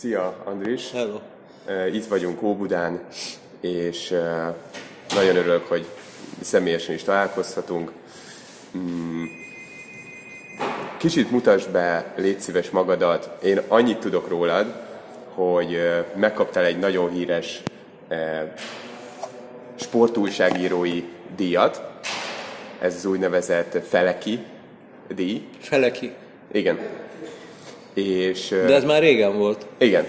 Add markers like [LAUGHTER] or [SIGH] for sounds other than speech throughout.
Szia, Andris! Hello! Uh, Itt vagyunk Óbudán, és uh, nagyon örülök, hogy személyesen is találkozhatunk. Mm. Kicsit mutasd be, légy szíves magadat. Én annyit tudok rólad, hogy uh, megkaptál egy nagyon híres sportújságírói díjat. Ez az úgynevezett Feleki díj. Feleki. Igen. És, De ez már régen volt. Igen.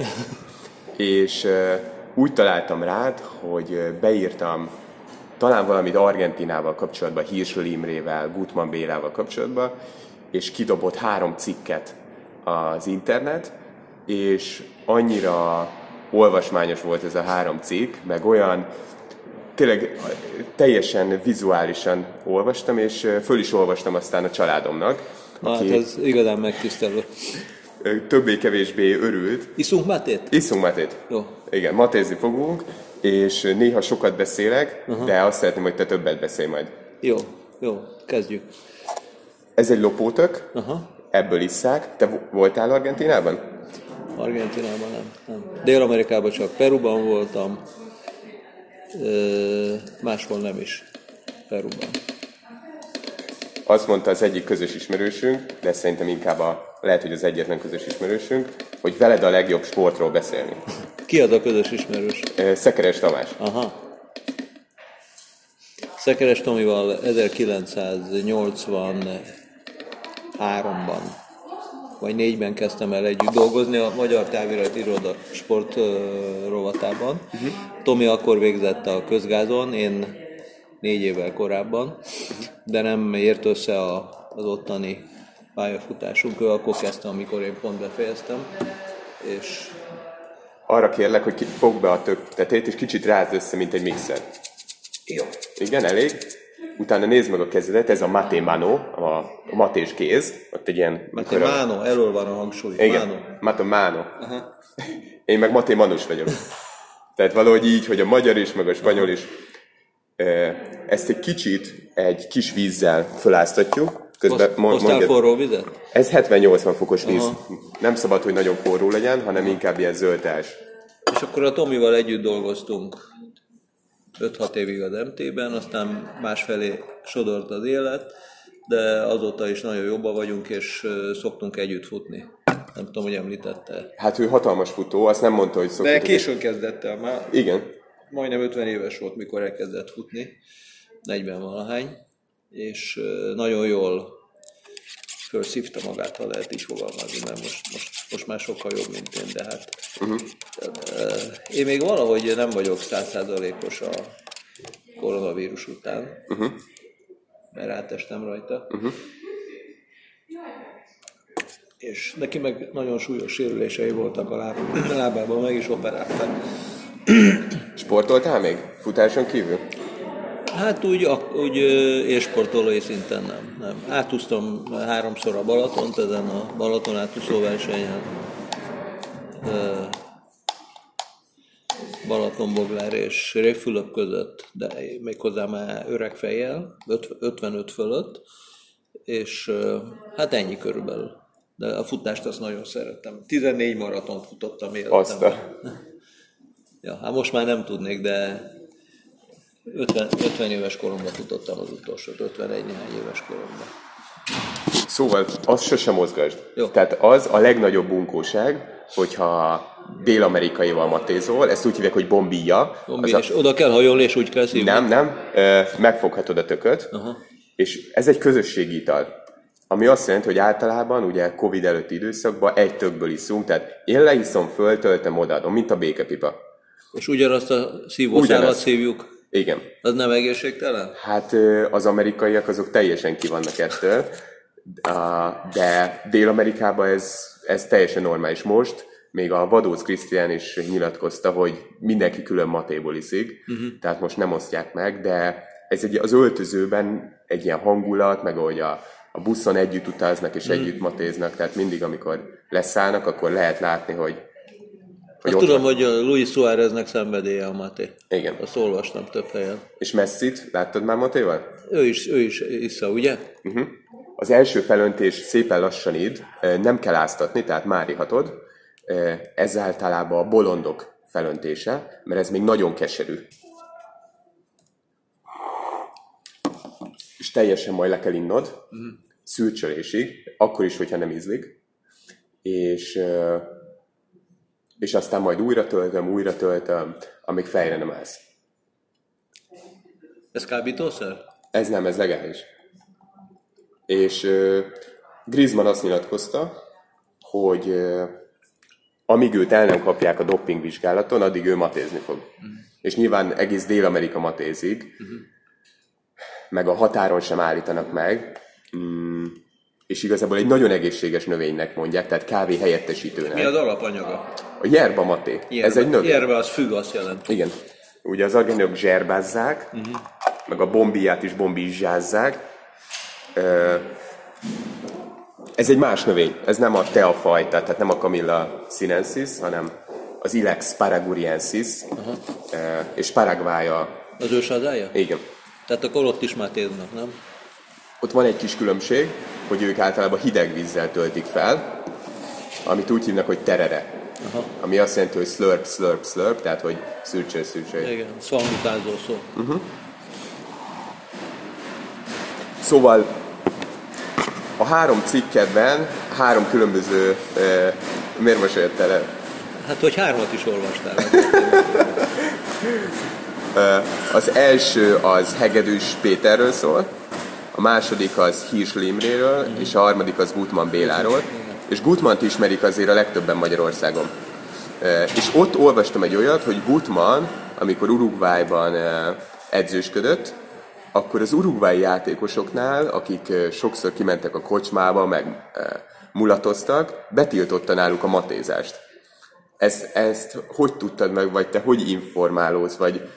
És úgy találtam rád, hogy beírtam talán valamit Argentinával kapcsolatban, Hirsl Imrével, Gutman Bélával kapcsolatban, és kidobott három cikket az internet, és annyira olvasmányos volt ez a három cikk, meg olyan tényleg teljesen vizuálisan olvastam, és föl is olvastam aztán a családomnak. Na, hát ez igazán megtisztelő. Többé-kevésbé örült. Iszunk matét? Iszunk matét. Jó. Igen, matézni fogunk, és néha sokat beszélek, uh-huh. de azt szeretném, hogy te többet beszélj majd. Jó, jó, kezdjük. Ez egy lopótök, Aha. ebből isszák. Te vo- voltál Argentinában? Argentinában nem. nem. Dél-Amerikában csak Peruban voltam, máshol nem is. Peruban. Azt mondta az egyik közös ismerősünk, de szerintem inkább a, lehet, hogy az egyetlen közös ismerősünk, hogy veled a legjobb sportról beszélni. Ki az a közös ismerős? Szekeres Tamás. Aha. Szekeres Tomival 1983-ban vagy négyben kezdtem el együtt dolgozni a Magyar Távirat Iroda sport ö, rovatában. Uh-huh. Tomi akkor végzett a közgázon, én négy évvel korábban, de nem ért össze a, az ottani pályafutásunk. Ő akkor kezdte, amikor én pont befejeztem, és Arra kérlek, hogy fogd be a tök tetét, és kicsit rázd össze, mint egy mixer. jó. Igen, elég. Utána nézd meg a kezedet, ez a Maté Mano, a, a matés kéz, ott egy ilyen... Mert köröm- Máno, elől van a hangsúly. Igen, Máno. Maté Mano. Aha. Én meg Maté Manus vagyok. Tehát valahogy így, hogy a magyar is, meg a spanyol is. Ezt egy kicsit egy kis vízzel föláztatjuk. Közben Hoz- mond, Hoztál mondja, forró vizet? ez 70-80 fokos víz. Aha. Nem szabad, hogy nagyon forró legyen, hanem inkább ilyen zöldás. És akkor a Tomival együtt dolgoztunk 5-6 évig az MT-ben, aztán másfelé sodort az élet, de azóta is nagyon jobban vagyunk, és szoktunk együtt futni. Nem tudom, hogy említette. Hát ő hatalmas futó, azt nem mondta, hogy De szokott. későn kezdett el már. Igen. Majdnem 50 éves volt, mikor elkezdett futni. 40 valahány. És nagyon jól felszívta magát, ha lehet így fogalmazni, mert most, most, most már sokkal jobb, mint én, de hát uh-huh. én még valahogy nem vagyok százszázalékos a koronavírus után, uh-huh. mert átestem rajta. Uh-huh. És neki meg nagyon súlyos sérülései voltak a láb- lábában, meg is operáltak. Sportoltál még? Futáson kívül? Hát úgy, úgy élsportolói szinten nem. nem. Átúztam háromszor a Balatont ezen a Balaton átúszó versenyen. Balatonboglár és Révfülöp között, de méghozzá már öreg fejjel, öt- 55 fölött, és hát ennyi körülbelül. De a futást azt nagyon szerettem. 14 maraton futottam életemben. Ja, hát most már nem tudnék, de 50, 50 éves koromban futottam az utolsót, 51 néhány éves koromban. Szóval azt sose mozgasd. Jó. Tehát az a legnagyobb bunkóság, hogyha dél-amerikaival matézol, ezt úgy hívják, hogy bombilla. Bombi, Az a- és oda kell hajolni, és úgy kell szívni. Nem, nem. Megfoghatod a tököt, Aha. és ez egy közösségi ital. Ami azt jelenti, hogy általában ugye Covid előtti időszakban egy tökből iszunk, tehát én leiszom, föltöltöm, odaadom, mint a békepipa. És ugyanazt a szívószálat szívjuk. Igen. Az nem egészségtelen? Hát az amerikaiak azok teljesen ki vannak ettől, de Dél-Amerikában ez, ez teljesen normális most. Még a Vadóc Krisztián is nyilatkozta, hogy mindenki külön matéból iszik, uh-huh. tehát most nem osztják meg, de ez egy, az öltözőben egy ilyen hangulat, meg ahogy a, a buszon együtt utaznak és együtt matéznak, tehát mindig, amikor leszállnak, akkor lehet látni, hogy, Azt ott tudom, van. hogy a Luis Suáreznek szenvedélye a Maté. Igen. Azt olvastam több helyen. És Messit láttad már Matéval? Ő is, ő is issza, ugye? Az első felöntés szépen lassan id, nem kell áztatni, tehát már ihatod, Ez általában a bolondok felöntése, mert ez még nagyon keserű. És teljesen majd le kell innod, uh-huh. szűrcsölésig, akkor is, hogyha nem ízlik. És, és aztán majd újra töltöm, újra töltöm, amíg fejre nem állsz. Ez kábítószer? Ez nem, ez legális. És uh, Griezmann azt nyilatkozta, hogy uh, amíg őt el nem kapják a dopping vizsgálaton, addig ő matézni fog. Uh-huh. És nyilván egész Dél-Amerika matézik, uh-huh. meg a határon sem állítanak meg, mm, és igazából egy nagyon egészséges növénynek mondják, tehát kávé helyettesítőnek. Mi az alapanyaga? A yerba maté. Yerba, Ez egy növény. Yerba az függ, azt jelent. Igen. Ugye az argentinok zserbázzák, uh-huh. meg a bombiát is bombizsázzák. Ez egy más növény, ez nem a teafajta, tehát nem a Camilla sinensis, hanem az Ilex paraguriensis, uh-huh. és Paraguay a... Az őshazája? Igen. Tehát akkor ott is már térnek, nem? Ott van egy kis különbség, hogy ők általában hideg vízzel töltik fel, amit úgy hívnak, hogy terere. Aha. Ami azt jelenti, hogy slurp, slurp, slurp, tehát hogy szűrcső, szűrcső. Igen, szalmitázó szó. Uh-huh. Szóval a három cikkedben három különböző... Eh, miért most el? Hát, hogy hármat is olvastál. az első az Hegedűs Péterről szól, a második az Hirs Limréről, mm. és a harmadik az Gutman Béláról. És Gutmant ismerik azért a legtöbben Magyarországon. És ott olvastam egy olyat, hogy Gutman, amikor Uruguayban edzősködött, akkor az urugvái játékosoknál, akik sokszor kimentek a kocsmába, meg mulatoztak, betiltotta náluk a matézást. Ezt, ezt hogy tudtad meg, vagy te hogy informálódsz, vagy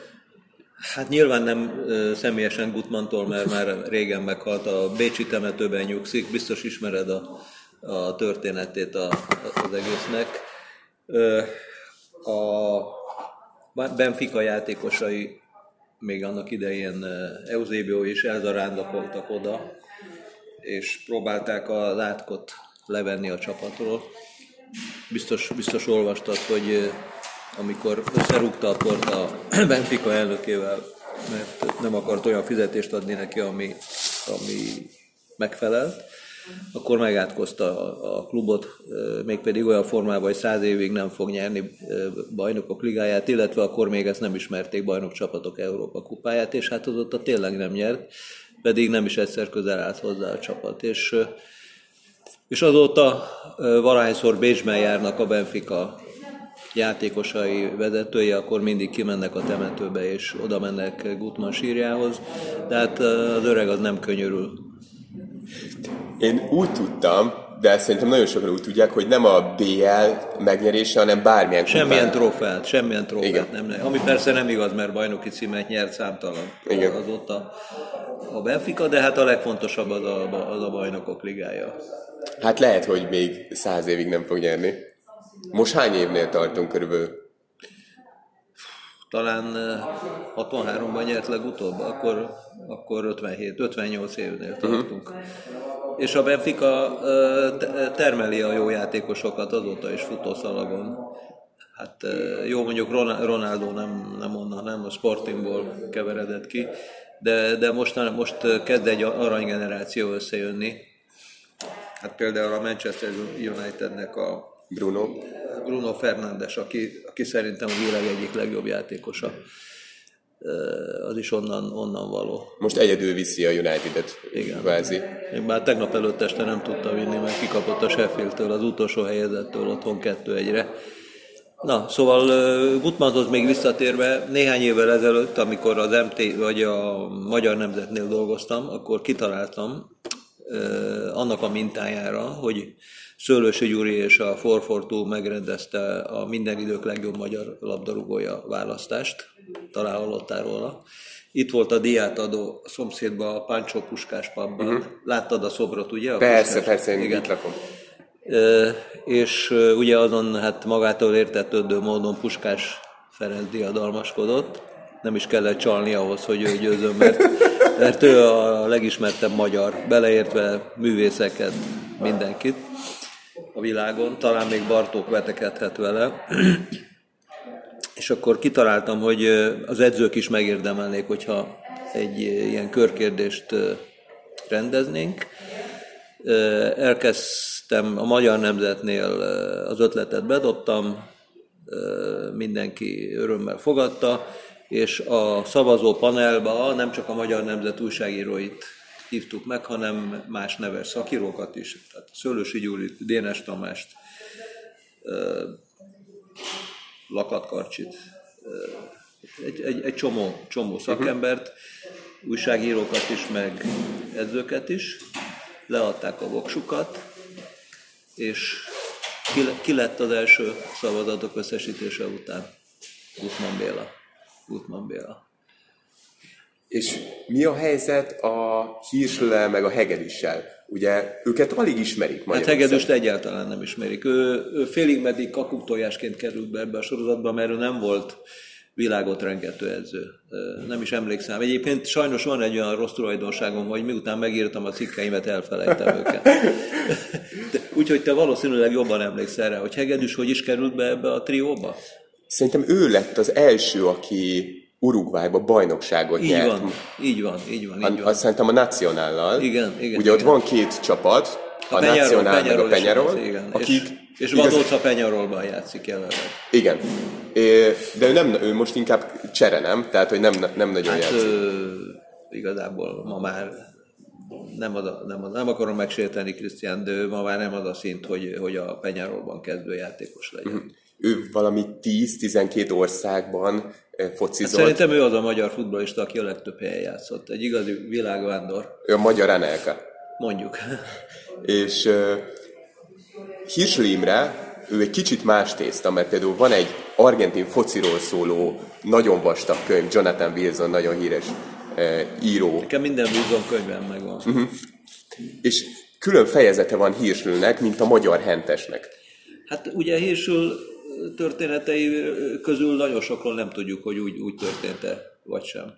Hát nyilván nem személyesen Gutmantól, mert már régen meghalt, a Bécsi temetőben nyugszik, biztos ismered a, a történetét a, az egésznek. A Benfica játékosai még annak idején Eusebio és elzarándokoltak oda, és próbálták a látkot levenni a csapatról. Biztos, biztos olvastad, hogy amikor összerúgta a port [CLEARS THROAT] a Benfica elnökével, mert nem akart olyan fizetést adni neki, ami, ami megfelelt, akkor megátkozta a, a klubot, mégpedig olyan formában, hogy száz évig nem fog nyerni bajnokok ligáját, illetve akkor még ezt nem ismerték bajnok csapatok Európa kupáját, és hát azóta tényleg nem nyert, pedig nem is egyszer közel állt hozzá a csapat. És, és azóta valahányszor Bécsben járnak a Benfica játékosai, vezetői, akkor mindig kimennek a temetőbe, és oda mennek Gutman sírjához, de hát az öreg az nem könyörül. Én úgy tudtam, de szerintem nagyon sokan úgy tudják, hogy nem a BL megnyerése, hanem bármilyen Semmilyen trófeát, semmilyen trófeát Igen. nem, nem. Ami persze nem igaz, mert bajnoki címet nyert számtalan Igen. azóta a Benfica, de hát a legfontosabb az a, az a bajnokok ligája. Hát lehet, hogy még száz évig nem fog nyerni. Most hány évnél tartunk körülbelül? Talán 63-ban nyert legutóbb, akkor, akkor 57, 58 évnél mhm. tartunk. Uh-huh. És a Benfica termeli a jó játékosokat azóta is futószalagon. Hát jó, mondjuk Ronaldo nem, nem onnan, nem a Sportingból keveredett ki, de, de most, most kezd egy aranygeneráció összejönni. Hát például a Manchester Unitednek a Bruno. Bruno Fernandes, aki, aki szerintem a világ egyik legjobb játékosa. Az is onnan, onnan való. Most egyedül viszi a United-et, Igen. kvázi. Én már tegnap előtt este nem tudta vinni, mert kikapott a Sheffield-től, az utolsó helyezettől otthon 2-1-re. Na, szóval Gutmannhoz még visszatérve, néhány évvel ezelőtt, amikor az MT vagy a Magyar Nemzetnél dolgoztam, akkor kitaláltam annak a mintájára, hogy Szőlősi Gyuri és a 442 megrendezte a minden idők legjobb magyar labdarúgója választást, talán hallottál róla. Itt volt a diátadó a szomszédban, a Páncsó Puskás pubban. Uh-huh. Láttad a szobrot, ugye? A persze, Puskás? persze, én Igen. itt lakom. E, és ugye azon hát magától értetődő módon Puskás Ferenc diadalmaskodott. Nem is kellett csalni ahhoz, hogy ő győzön, mert, [LAUGHS] mert ő a legismertebb magyar, beleértve művészeket, mindenkit. A világon, talán még Bartók vetekedhet vele, és akkor kitaláltam, hogy az edzők is megérdemelnék, hogyha egy ilyen körkérdést rendeznénk. Elkezdtem a Magyar Nemzetnél az ötletet bedobtam, mindenki örömmel fogadta, és a szavazó panelba nem csak a Magyar Nemzet újságíróit hívtuk meg, hanem más neves szakírókat is, tehát Szőlősi Gyurit, Dénes Tamást, Lakatkarcsit, egy, egy, egy csomó, csomó szakembert, újságírókat is, meg edzőket is, leadták a voksukat, és ki, ki lett az első szavazatok összesítése után? Gutman Béla. Gutman Béla. És mi a helyzet a hírsle meg a hegedűssel? Ugye őket alig ismerik Hát Hegedűst egyáltalán nem ismerik. Ő, ő félig meddig kakuktojásként került be ebbe a sorozatba, mert ő nem volt világot rengető edző. Nem is emlékszem. Egyébként sajnos van egy olyan rossz tulajdonságom, hogy miután megírtam a cikkeimet, elfelejtem őket. [LAUGHS] Úgyhogy te valószínűleg jobban emlékszel rá, hogy Hegedűs hogy is került be ebbe a trióba? Szerintem ő lett az első, aki Uruguayba bajnokságot így nyert. Van, így van, így van. Így van. Azt szerintem a Nacionállal. Igen, igen. Ugye igen. ott van két csapat, a, a Nacionál meg a Penyarol, akik... És, és Vadóc a Penyarolban játszik jelenleg. Igen. De ő, nem, ő most inkább csere, nem? Tehát, hogy nem, nem nagyon hát, játszik. Ö, igazából ma már nem, az a, nem, az, nem akarom megsérteni Krisztián, de ő ma már nem az a szint, hogy, hogy a Penyarolban kezdő játékos legyen. Uh-huh ő valami 10-12 országban focizott. Hát szerintem ő az a magyar futballista, aki a legtöbb helyen játszott. Egy igazi világvándor. Ő a magyar Anelka. Mondjuk. [LAUGHS] És uh, Hirslimre ő egy kicsit más tészta, mert például van egy argentin fociról szóló nagyon vastag könyv, Jonathan Wilson, nagyon híres uh, író. Nekem minden Wilson könyvem megvan. Uh-huh. És külön fejezete van Hirslnek, mint a magyar hentesnek. Hát ugye Hirsl történetei közül nagyon sokról nem tudjuk, hogy úgy, úgy történt-e, vagy sem.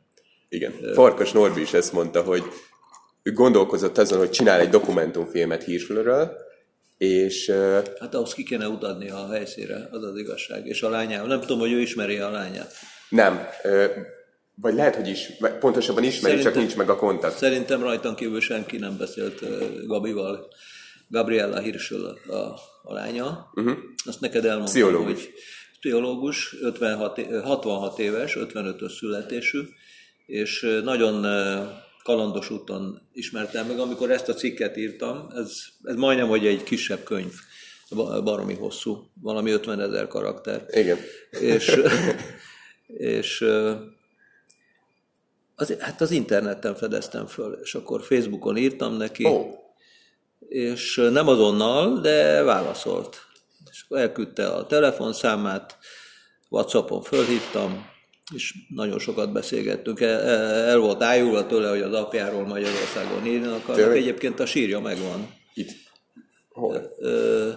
Igen. Farkas Norbi is ezt mondta, hogy ő gondolkozott azon, hogy csinál egy dokumentumfilmet Hirslről, és... Hát ahhoz ki kéne utatni a helyszínre, az az igazság. És a lányával. Nem tudom, hogy ő ismeri a lányát. Nem. Vagy lehet, hogy is, pontosabban ismeri, szerintem, csak nincs meg a kontakt. Szerintem rajtam kívül senki nem beszélt Gabival. Gabriella Hirschel a, a lánya. Uh-huh. Azt neked elmondtam, Pszichológus. hogy pszichológus, 56, 66 éves, 55-ös születésű, és nagyon kalandos úton ismertem meg. Amikor ezt a cikket írtam, ez, ez majdnem, hogy egy kisebb könyv, baromi hosszú, valami 50 ezer karakter. Igen. És, [LAUGHS] és az, hát az interneten fedeztem föl, és akkor Facebookon írtam neki, oh és nem azonnal, de válaszolt. És akkor elküldte a telefonszámát, Whatsappon fölhívtam, és nagyon sokat beszélgettünk. El, el volt ájulva tőle, hogy az apjáról Magyarországon írni akarnak. Egyébként a sírja megvan. Itt? Hol? Ö,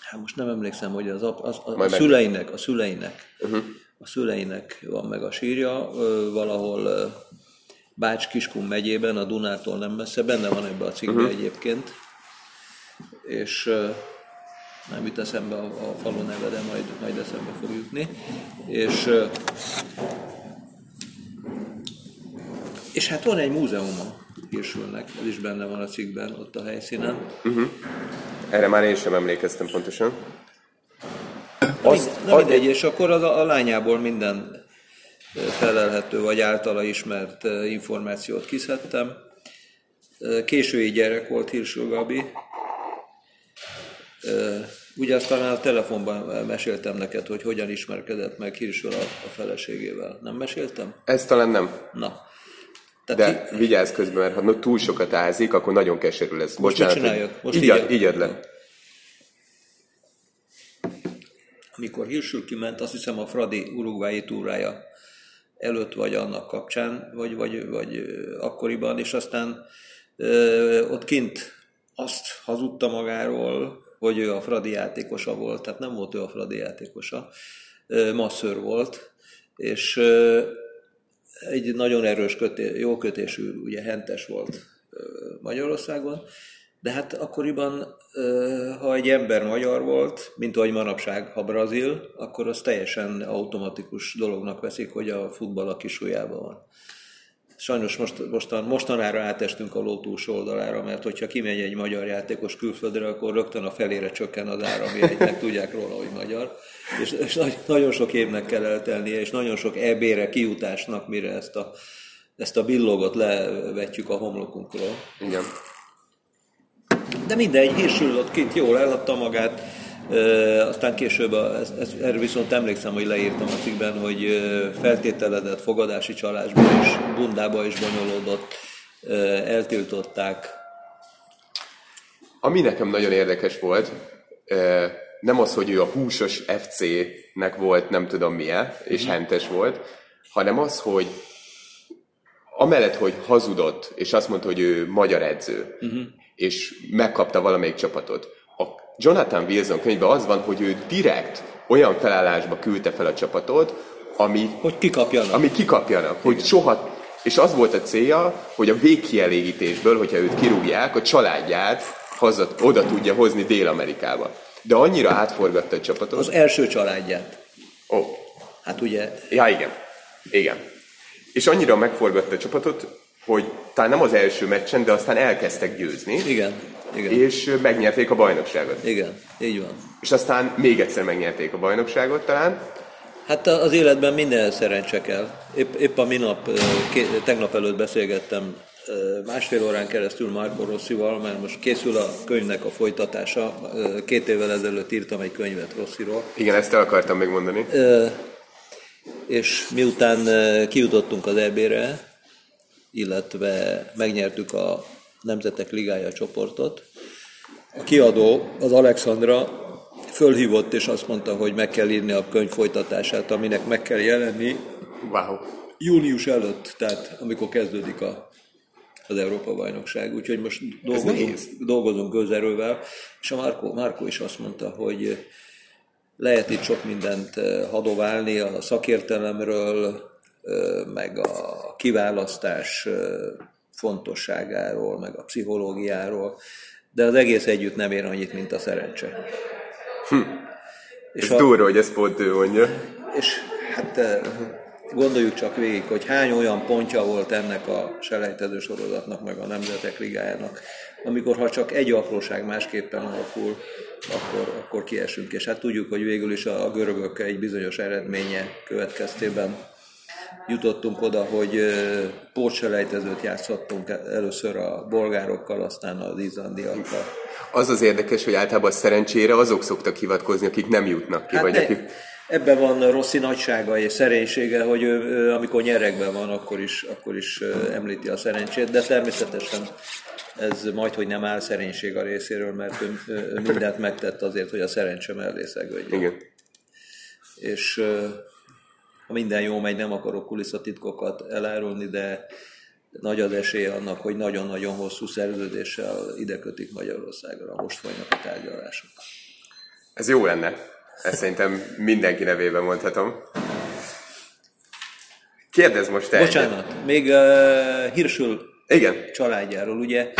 hát most nem emlékszem, hogy az, az, az a szüleinek, a szüleinek, uh-huh. a szüleinek van meg a sírja, valahol Bács-Kiskun megyében, a Dunától nem messze, benne van ebbe a cikkben uh-huh. egyébként, és nem jut eszembe a, a falu neve, de majd, majd eszembe fog jutni. És, és hát van egy múzeum a Hirsülnek, ez is benne van a cikkben, ott a helyszínen. Uh-huh. Erre már én sem emlékeztem pontosan. Azt, na mindegy, és akkor az a, a lányából minden felelhető vagy általa ismert információt kiszedtem. Késői gyerek volt Hirsül Gabi. Ugye azt talán a telefonban meséltem neked, hogy hogyan ismerkedett meg Hirsül a, a feleségével. Nem meséltem? Ez talán nem. Na. Tehát De hi... vigyázz közben, mert ha túl sokat ázik, akkor nagyon keserű lesz. Most Bocsánat, mit csináljak? Most így, így, így le. Amikor Hirsül kiment, azt hiszem a Fradi urugvái túrája előtt, vagy annak kapcsán, vagy, vagy, vagy akkoriban, és aztán ö, ott kint azt hazudta magáról, hogy ő a Fradi játékosa volt, tehát nem volt ő a Fradi játékosa, ö, masször volt, és ö, egy nagyon erős, köté, jó kötésű, ugye hentes volt Magyarországon, De hát akkoriban, ha egy ember magyar volt, mint ahogy manapság, ha brazil, akkor az teljesen automatikus dolognak veszik, hogy a futball a kisujjában van. Sajnos most, mostan, mostanára átestünk a ló oldalára, mert hogyha kimegy egy magyar játékos külföldre, akkor rögtön a felére csökken az ára, meg tudják róla, hogy magyar. És, és nagyon sok évnek kell eltelnie, és nagyon sok EB-re, kijutásnak, mire ezt a, ezt a billogot levetjük a homlokunkról. Igen. De mindegy, hírsül ott kint jól eladta magát, e, aztán később, ez, ez, erre viszont emlékszem, hogy leírtam a cikkben, hogy feltételedett fogadási csalásban is, bundába is bonyolódott, e, eltiltották. Ami nekem nagyon érdekes volt, nem az, hogy ő a húsos FC-nek volt nem tudom milyen, és uh-huh. hentes volt, hanem az, hogy amellett, hogy hazudott, és azt mondta, hogy ő magyar edző, uh-huh és megkapta valamelyik csapatot. A Jonathan Wilson könyvben az van, hogy ő direkt olyan felállásba küldte fel a csapatot, ami, hogy kikapjanak. Ami kikapjanak, hogy soha, és az volt a célja, hogy a végkielégítésből, hogyha őt kirúgják, a családját haza, oda tudja hozni Dél-Amerikába. De annyira átforgatta a csapatot. Az első családját. Ó. Oh. Hát ugye... Ja, igen. Igen. És annyira megforgatta a csapatot, hogy talán nem az első meccsen, de aztán elkezdtek győzni. Igen. Igen. És megnyerték a bajnokságot. Igen, így van. És aztán még egyszer megnyerték a bajnokságot talán. Hát az életben minden szerencse kell. Épp, épp a minap, tegnap előtt beszélgettem másfél órán keresztül Marco Rossival, mert most készül a könyvnek a folytatása. Két évvel ezelőtt írtam egy könyvet Rossiról. Igen, ezt el akartam még mondani. És miután kijutottunk az EB-re, illetve megnyertük a Nemzetek Ligája csoportot. A kiadó, az Alexandra fölhívott és azt mondta, hogy meg kell írni a könyv folytatását, aminek meg kell jelenni wow. június előtt, tehát amikor kezdődik a, az Európa-bajnokság. Úgyhogy most dolgozunk, dolgozunk közerővel, és a Márkó, Márkó is azt mondta, hogy lehet itt sok mindent eh, hadoválni a szakértelemről, meg a kiválasztás fontosságáról, meg a pszichológiáról, de az egész együtt nem ér annyit, mint a szerencse. Hm. És Ez a, durva, hogy ezt pont ő mondja. És hát gondoljuk csak végig, hogy hány olyan pontja volt ennek a selejtező sorozatnak, meg a Nemzetek Ligájának, amikor ha csak egy apróság másképpen alakul, akkor, akkor kiesünk. És hát tudjuk, hogy végül is a, görögök egy bizonyos eredménye következtében jutottunk oda, hogy pótselejtezőt játszottunk először a bolgárokkal, aztán az izlandiakkal. Az az érdekes, hogy általában szerencsére azok szoktak hivatkozni, akik nem jutnak ki, hát vagy ne, akik... Ebben van Rossi nagysága és szerénysége, hogy ő, ő, amikor nyerekben van, akkor is, akkor is említi a szerencsét, de természetesen ez majd, hogy nem áll szerénység a részéről, mert ő, ő mindent megtett azért, hogy a szerencse mellé szegődjön. Igen. És ha minden jó megy, nem akarok kulisszatitkokat elárulni, de nagy az esély annak, hogy nagyon-nagyon hosszú szerződéssel ide kötik Magyarországra. Most folynak a tárgyalások. Ez jó lenne. Ezt szerintem mindenki nevében mondhatom. Kérdez most te Bocsánat, egyet. még uh, Hirsül Igen. családjáról, ugye,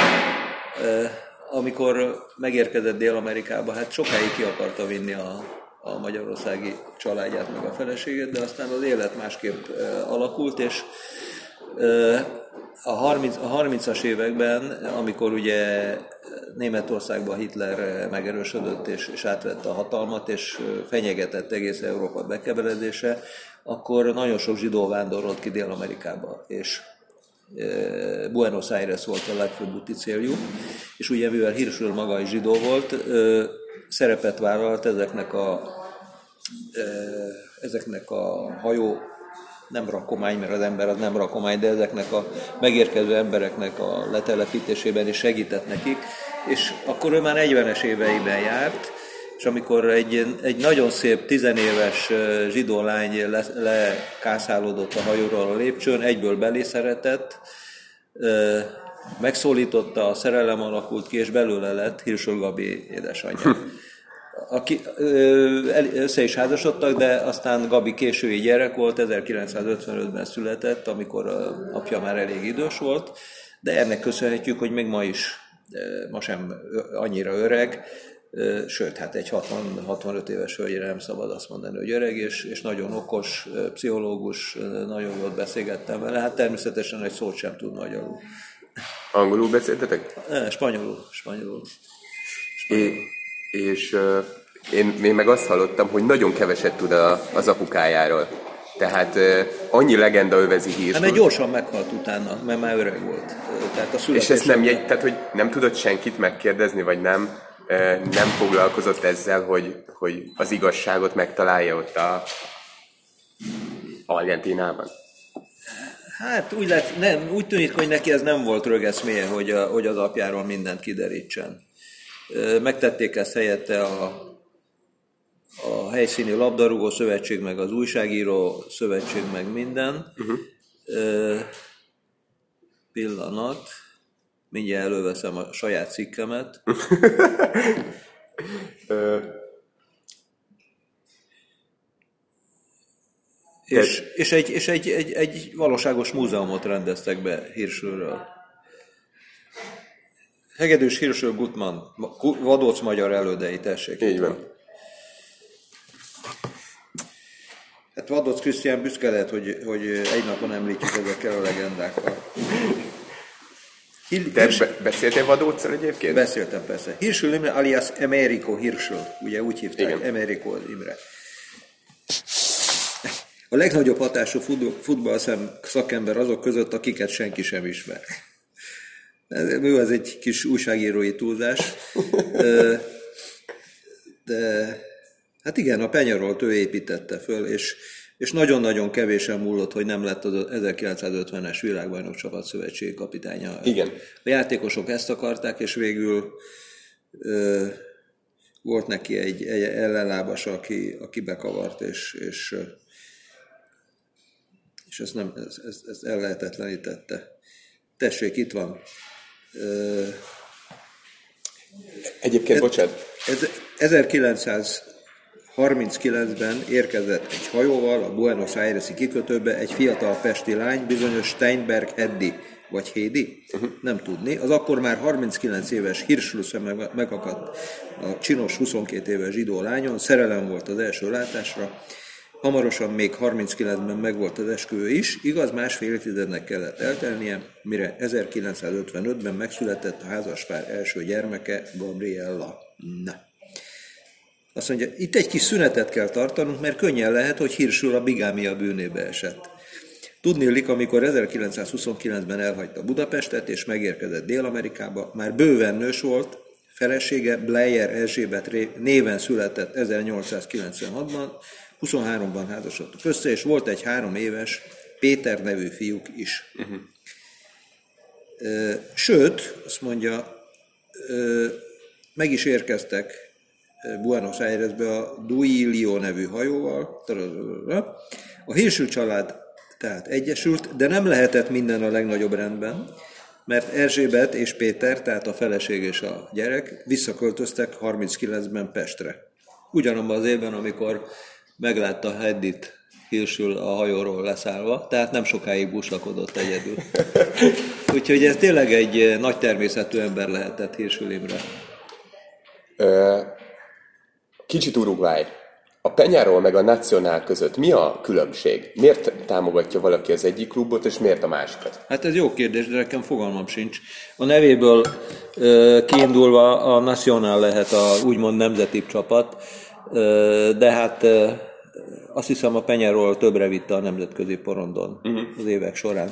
uh, amikor megérkezett Dél-Amerikába, hát sokáig ki akarta vinni a a magyarországi családját, meg a feleségét, de aztán az élet másképp alakult, és a, 30, a 30-as években, amikor ugye Németországban Hitler megerősödött és, és átvette a hatalmat, és fenyegetett egész Európa bekeveredése, akkor nagyon sok zsidó vándorolt ki Dél-Amerikába, és Buenos Aires volt a legfőbb úti céljuk, és ugye mivel Hirschel maga is zsidó volt, szerepet vállalt ezeknek a, ezeknek a hajó, nem rakomány, mert az ember az nem rakomány, de ezeknek a megérkező embereknek a letelepítésében is segített nekik, és akkor ő már 40-es éveiben járt, és amikor egy, egy nagyon szép tizenéves zsidó lány le, lekászálódott a hajóról a lépcsőn, egyből belé szeretett, megszólította, a szerelem alakult ki, és belőle lett Hirsol Gabi édesanyja. Aki, össze is házasodtak, de aztán Gabi késői gyerek volt, 1955-ben született, amikor apja már elég idős volt, de ennek köszönhetjük, hogy még ma is ma sem annyira öreg, sőt, hát egy 60-65 éves hölgyre nem szabad azt mondani, hogy öreg, és, és nagyon okos, pszichológus, nagyon jól beszélgettem vele, hát természetesen egy szót sem tud magyarul. Angolul beszéltetek? Spanyolul, spanyolul. spanyolul. É, és uh, én, én meg azt hallottam, hogy nagyon keveset tud a, az apukájáról. Tehát uh, annyi legenda övezi hírt. Hát mert gyorsan meghalt utána, mert már öreg volt. Tehát a és ezt nem jegy, tehát hogy nem tudott senkit megkérdezni, vagy nem, nem foglalkozott ezzel, hogy, hogy az igazságot megtalálja ott a Argentinában? Hát úgy, lett, nem, úgy tűnik, hogy neki ez nem volt rögeszméje, hogy, a, hogy az apjáról mindent kiderítsen. Megtették ezt helyette a, a helyszíni labdarúgó szövetség, meg az újságíró szövetség, meg minden. Uh-huh. Pillanat. Mindjárt előveszem a saját cikkemet. [LAUGHS] és, és, egy, és egy, egy, egy valóságos múzeumot rendeztek be Hirsülről. Hegedűs Hirsül Gutmann, Vadóc magyar elődei, tessék. Így van. Hát Vadóc Krisztián büszke lehet, hogy, hogy egy napon említjük ezekkel a legendákkal. Te be, beszéltél Vadóccal egyébként? Beszéltem persze. Hirsül Imre alias Americo Hirsül, ugye úgy hívták, Igen. Americo Imre. A legnagyobb hatású futball szakember azok között, akiket senki sem ismer. Ő az egy kis újságírói túlzás. De hát igen, a penyarolt ő építette föl, és és nagyon-nagyon kevésen múlott, hogy nem lett az 1950-es világbajnok csapat szövetségi kapitánya. Igen. A játékosok ezt akarták, és végül ö, volt neki egy, egy ellenlábas, aki, aki bekavart, és, és, és ezt, nem, ezt, ezt, ezt ellehetetlenítette. Tessék, itt van. Ö, Egyébként, bocsánat. 1900 39-ben érkezett egy hajóval a Buenos Aires-i kikötőbe egy fiatal pesti lány, bizonyos Steinberg Heddi, vagy Hédi, uh-huh. nem tudni. Az akkor már 39 éves Hirschlussze megakadt a csinos 22 éves zsidó lányon, szerelem volt az első látásra, hamarosan még 39-ben megvolt az esküvő is, igaz, másfél évtizednek kellett eltelnie, mire 1955-ben megszületett a házaspár első gyermeke, Gabriella. Na. Azt mondja, itt egy kis szünetet kell tartanunk, mert könnyen lehet, hogy hírsül a bigámia bűnébe esett. Tudni illik, amikor 1929-ben elhagyta Budapestet és megérkezett Dél-Amerikába, már bőven nős volt, felesége Blair Erzsébet néven született 1896-ban, 23-ban házasodtak össze, és volt egy három éves Péter nevű fiúk is. Uh-huh. Sőt, azt mondja, meg is érkeztek Buenos Airesbe a Duilio nevű hajóval. A Hirsül család tehát egyesült, de nem lehetett minden a legnagyobb rendben, mert Erzsébet és Péter, tehát a feleség és a gyerek visszaköltöztek 39-ben Pestre. Ugyanabban az évben, amikor meglátta Heddit Hirsül a hajóról leszállva, tehát nem sokáig buslakodott egyedül. [LAUGHS] Úgyhogy ez tényleg egy nagy természetű ember lehetett Hirsül Imre. Kicsit Uruguay. A Penyáról meg a Nacionál között mi a különbség? Miért támogatja valaki az egyik klubot, és miért a másikat? Hát ez jó kérdés, de nekem fogalmam sincs. A nevéből ö, kiindulva a Nacionál lehet a úgymond nemzeti csapat, de hát azt hiszem a Penyáról többre vitte a nemzetközi porondon uh-huh. az évek során.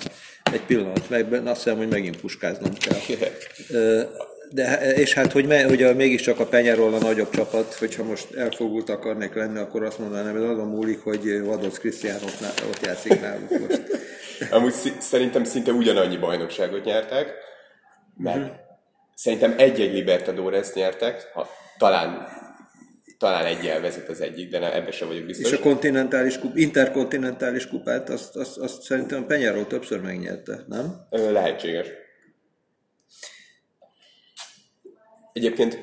Egy pillanat, meg azt hiszem, hogy megint puskáznom kell. De, és hát, hogy, me, hogy a, mégiscsak a Penyáról a nagyobb csapat, hogyha most elfogult akarnék lenni, akkor azt mondanám, hogy azon múlik, hogy Vadosz Krisztián ott, ott játszik náluk most. [LAUGHS] Amúgy szerintem szinte ugyanannyi bajnokságot nyertek, meg uh-huh. szerintem egy-egy Libertadores nyertek, ha, talán talán egyel vezet az egyik, de ne, ebbe sem vagyok biztos. És a kontinentális kup, interkontinentális kupát, azt, azt, azt szerintem Penyáról többször megnyerte, nem? Lehetséges. Egyébként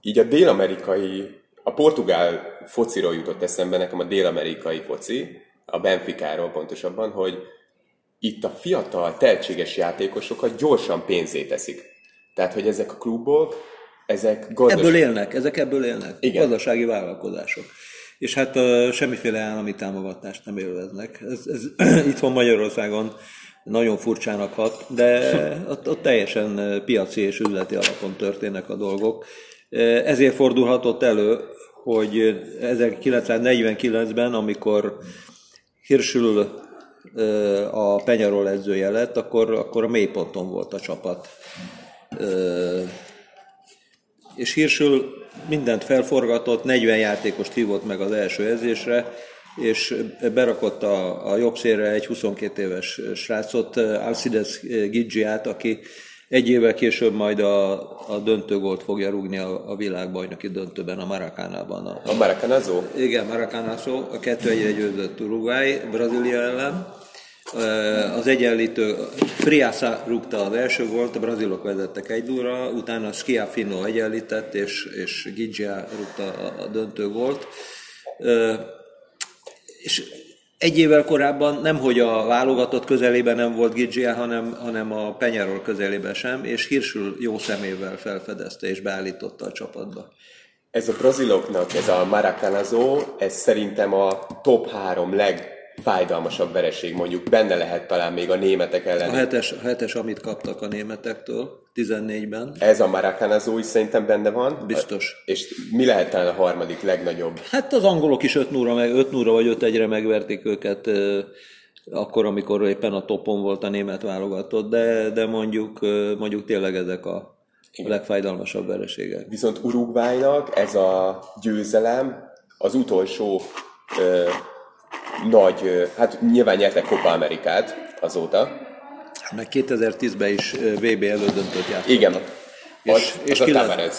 így a dél-amerikai, a portugál fociról jutott eszembe nekem a dél-amerikai foci, a Benficáról pontosabban, hogy itt a fiatal, tehetséges játékosokat gyorsan pénzé teszik. Tehát, hogy ezek a klubok, ezek gazdaság... Ebből élnek, ezek ebből élnek. Igen. Gazdasági vállalkozások. És hát uh, semmiféle állami támogatást nem élveznek. Ez, ez [CLEARS THROAT] itthon Magyarországon nagyon furcsának hat, de ott, ott teljesen piaci és üzleti alapon történnek a dolgok. Ezért fordulhatott elő, hogy 1949-ben, amikor Hirsül a Penyarol edzője lett, akkor, akkor a mélyponton volt a csapat. És Hirsül mindent felforgatott, 40 játékost hívott meg az első edzésre, és berakott a, a jobb szélre egy 22 éves srácot, Alcides Gigiát, aki egy évvel később majd a, a döntőgolt fogja rúgni a, a világbajnoki döntőben, a Maracánában. A, a Maracanazó? Igen, Maracanazo, a 2 1 győzött Uruguay, Brazília ellen. Az egyenlítő Friasa rúgta az első volt, a brazilok vezettek egy dúra, utána Schiafino egyenlített, és, és Gigia rúgta a döntő volt. És egy évvel korábban nem, hogy a válogatott közelében nem volt Gigia, hanem, hanem a Penyarol közelében sem, és Hirsül jó szemével felfedezte és beállította a csapatba. Ez a braziloknak, ez a Maracanazó, ez szerintem a top három leg fájdalmasabb vereség, mondjuk benne lehet talán még a németek ellen. A hetes, a hetes amit kaptak a németektől 14-ben. Ez a Maracanazó is szerintem benne van. Biztos. És mi lehet talán a harmadik legnagyobb? Hát az angolok is 5 0 meg, 5 0 vagy 5 1 megverték őket akkor, amikor éppen a topon volt a német válogatott, de, de mondjuk, mondjuk tényleg ezek a Igen. legfájdalmasabb vereségek. Viszont Uruguaynak ez a győzelem az utolsó nagy, hát nyilván nyertek Copa Amerikát azóta. Meg 2010-ben is VB elődöntött játszottak. Igen. És, az, és, az ki lett,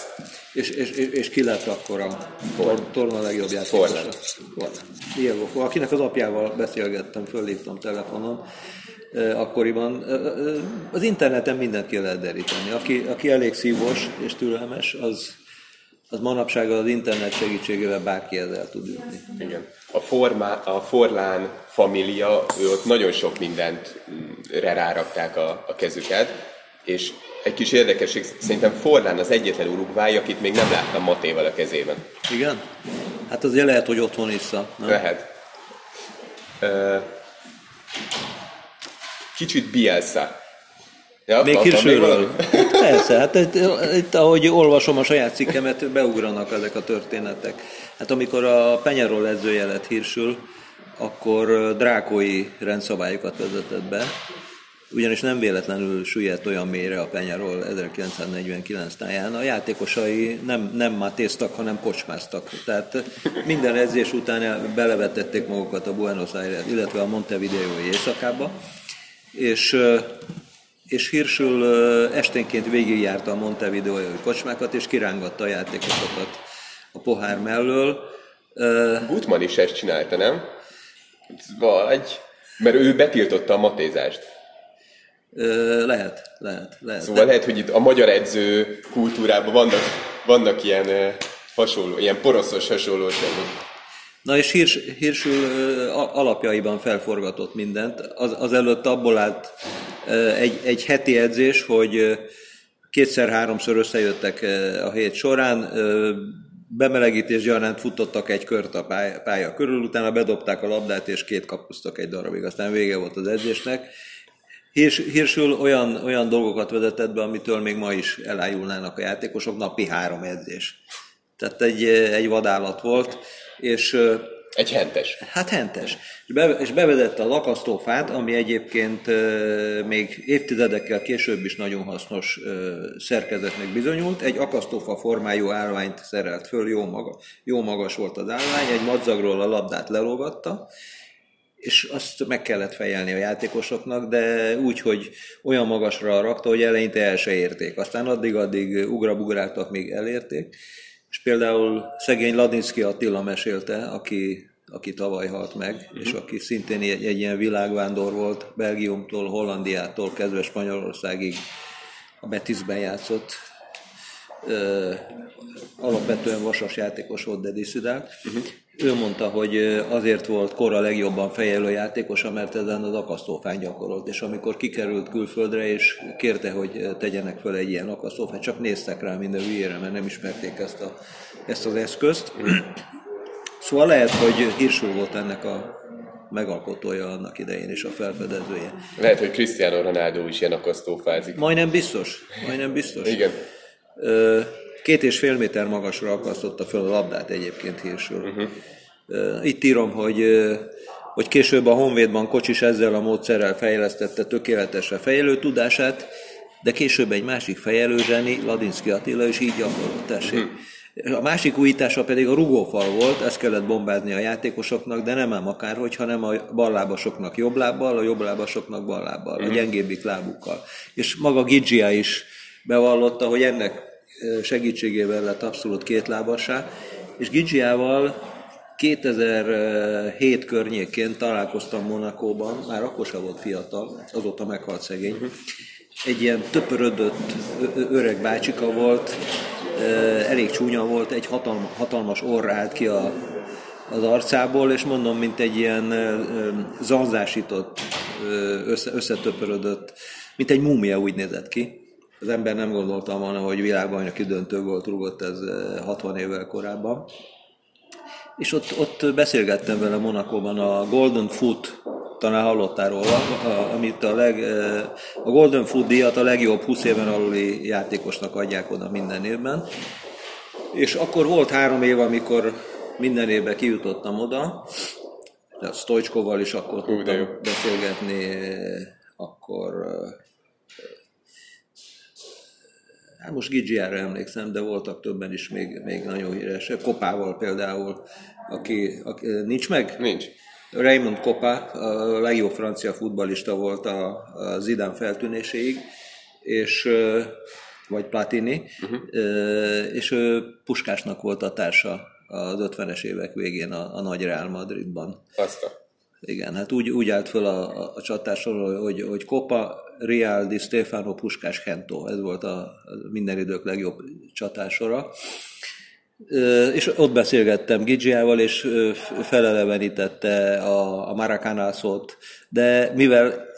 és, és, és, és ki lett akkor a tor, torna legjobb játékosa? Diego akinek az apjával beszélgettem, fölhívtam telefonon akkoriban. Az interneten mindent ki lehet deríteni. Aki, aki elég szívos és türelmes, az, az manapság az internet segítségével bárki ezzel tud jutni. Igen. A, formá, a Forlán família, ő ott nagyon sok mindent rárakták a, a kezüket, és egy kis érdekesség, szerintem Forlán az egyetlen urugvály, akit még nem láttam Matéval a kezében. Igen? Hát azért lehet, hogy otthon vissza. Nem? Lehet. Kicsit Bielsa. Ja, még Hirsőről. Persze, hát itt, itt, ahogy olvasom a saját cikkemet, beugranak ezek a történetek. Hát amikor a Penyarol edzője lett Hirsül, akkor drákói rendszabályokat vezetett be, ugyanis nem véletlenül süllyedt olyan mélyre a Penyarol 1949 táján. A játékosai nem, nem mátéztak, hanem kocsmáztak. Tehát minden edzés után belevetették magukat a Buenos Aires, illetve a Montevideo éjszakába, és és Hirsül esténként végigjárta a Montevideo kocsmákat, és kirángatta a játékosokat a pohár mellől. Gutman is ezt csinálta, nem? Vagy, mert ő betiltotta a matézást. Lehet, lehet, lehet. Szóval lehet, hogy itt a magyar edző kultúrában vannak, vannak ilyen hasonló, ilyen poroszos hasonlóságok. Na és Hirs, Hirsül alapjaiban felforgatott mindent. Az, az előtt abból állt egy, egy heti edzés, hogy kétszer-háromszor összejöttek a hét során, bemelegítés gyanánt futottak egy kört a pálya, pálya körül, utána bedobták a labdát, és két kapusztak egy darabig, aztán vége volt az edzésnek. Hirs, Hirsül olyan, olyan dolgokat vezetett be, amitől még ma is elájulnának a játékosok, napi három edzés. Tehát egy, egy vadállat volt, és egy hentes. Hát hentes. És, be, és bevezette a lakasztófát, ami egyébként e, még évtizedekkel később is nagyon hasznos e, szerkezetnek bizonyult. Egy akasztófa formájú állványt szerelt föl, jó, maga, jó magas volt az állvány, egy madzagról a labdát lelógatta, és azt meg kellett fejelni a játékosoknak, de úgy, hogy olyan magasra rakta, hogy eleinte el se érték. Aztán addig-addig ugrabugráltak, még elérték. És például szegény Ladinszki Attila mesélte, aki, aki tavaly halt meg, uh-huh. és aki szintén egy, egy ilyen világvándor volt, Belgiumtól, Hollandiától kezdve Spanyolországig a Betisben játszott. Ö, alapvetően vasas játékos volt, de diszidált. Uh-huh. Ő mondta, hogy azért volt kora legjobban fejelő játékosa, mert ezen az akasztófán gyakorolt, és amikor kikerült külföldre, és kérte, hogy tegyenek fel egy ilyen akasztófát, csak néztek rá minden hülyére, mert nem ismerték ezt, a, ezt az eszközt. Szóval lehet, hogy Hirsül volt ennek a megalkotója annak idején, és a felfedezője. Lehet, hogy Cristiano Ronaldo is ilyen akasztófázik. Majdnem biztos, majdnem biztos. Igen. Két és fél méter magasra akasztotta fel a labdát egyébként Hirsül. Uh-huh. Itt írom, hogy hogy később a Honvédban Kocsis ezzel a módszerrel fejlesztette tökéletesre fejelő tudását, de később egy másik fejelő zseni, Ladinszki Attila is így gyakorolt, tessék. Uh-huh. A másik újítása pedig a rugófal volt, ezt kellett bombázni a játékosoknak, de nem ám akárhogy, hanem a ballábasoknak jobb lábbal, a jobb lábasoknak bal lábbal, a mhm. gyengébbik lábukkal. És maga Gigia is bevallotta, hogy ennek segítségével lett abszolút kétlábassá, és Gigiával 2007 környékén találkoztam Monakóban, már akkor sem volt fiatal, azóta meghalt szegény. Mhm. Egy ilyen töpörödött öreg bácsika volt, elég csúnya volt, egy hatalma, hatalmas orr állt ki a, az arcából, és mondom, mint egy ilyen zanzásított, össze, összetöpörödött, mint egy múmia úgy nézett ki. Az ember nem gondolta volna, hogy világbajnoki döntő volt rúgott ez 60 évvel korábban. És ott, ott beszélgettem vele Monakóban a Golden Foot talán hallottál róla, amit a, leg, a Golden Foot díjat a legjobb 20 éven aluli játékosnak adják oda minden évben. És akkor volt három év, amikor minden évben kijutottam oda, a Stojcskoval is akkor tudtam beszélgetni, akkor Hát most Gigiára emlékszem, de voltak többen is még, még nagyon híresek. Kopával például, aki, aki nincs meg? Nincs. Raymond Kopa, a legjobb francia futbalista volt a, a Zidane feltűnéséig, és vagy Platini, uh-huh. és ő Puskásnak volt a társa az 50-es évek végén a, a nagy Real Madridban. Azt a. Igen, hát úgy, úgy állt föl a, a, csatásról, hogy, hogy Copa, Real di Stefano, Puskás, Hento. Ez volt a, minden idők legjobb csatásora. És ott beszélgettem Gigiával, és felelevenítette a, a Maracana szót, de mivel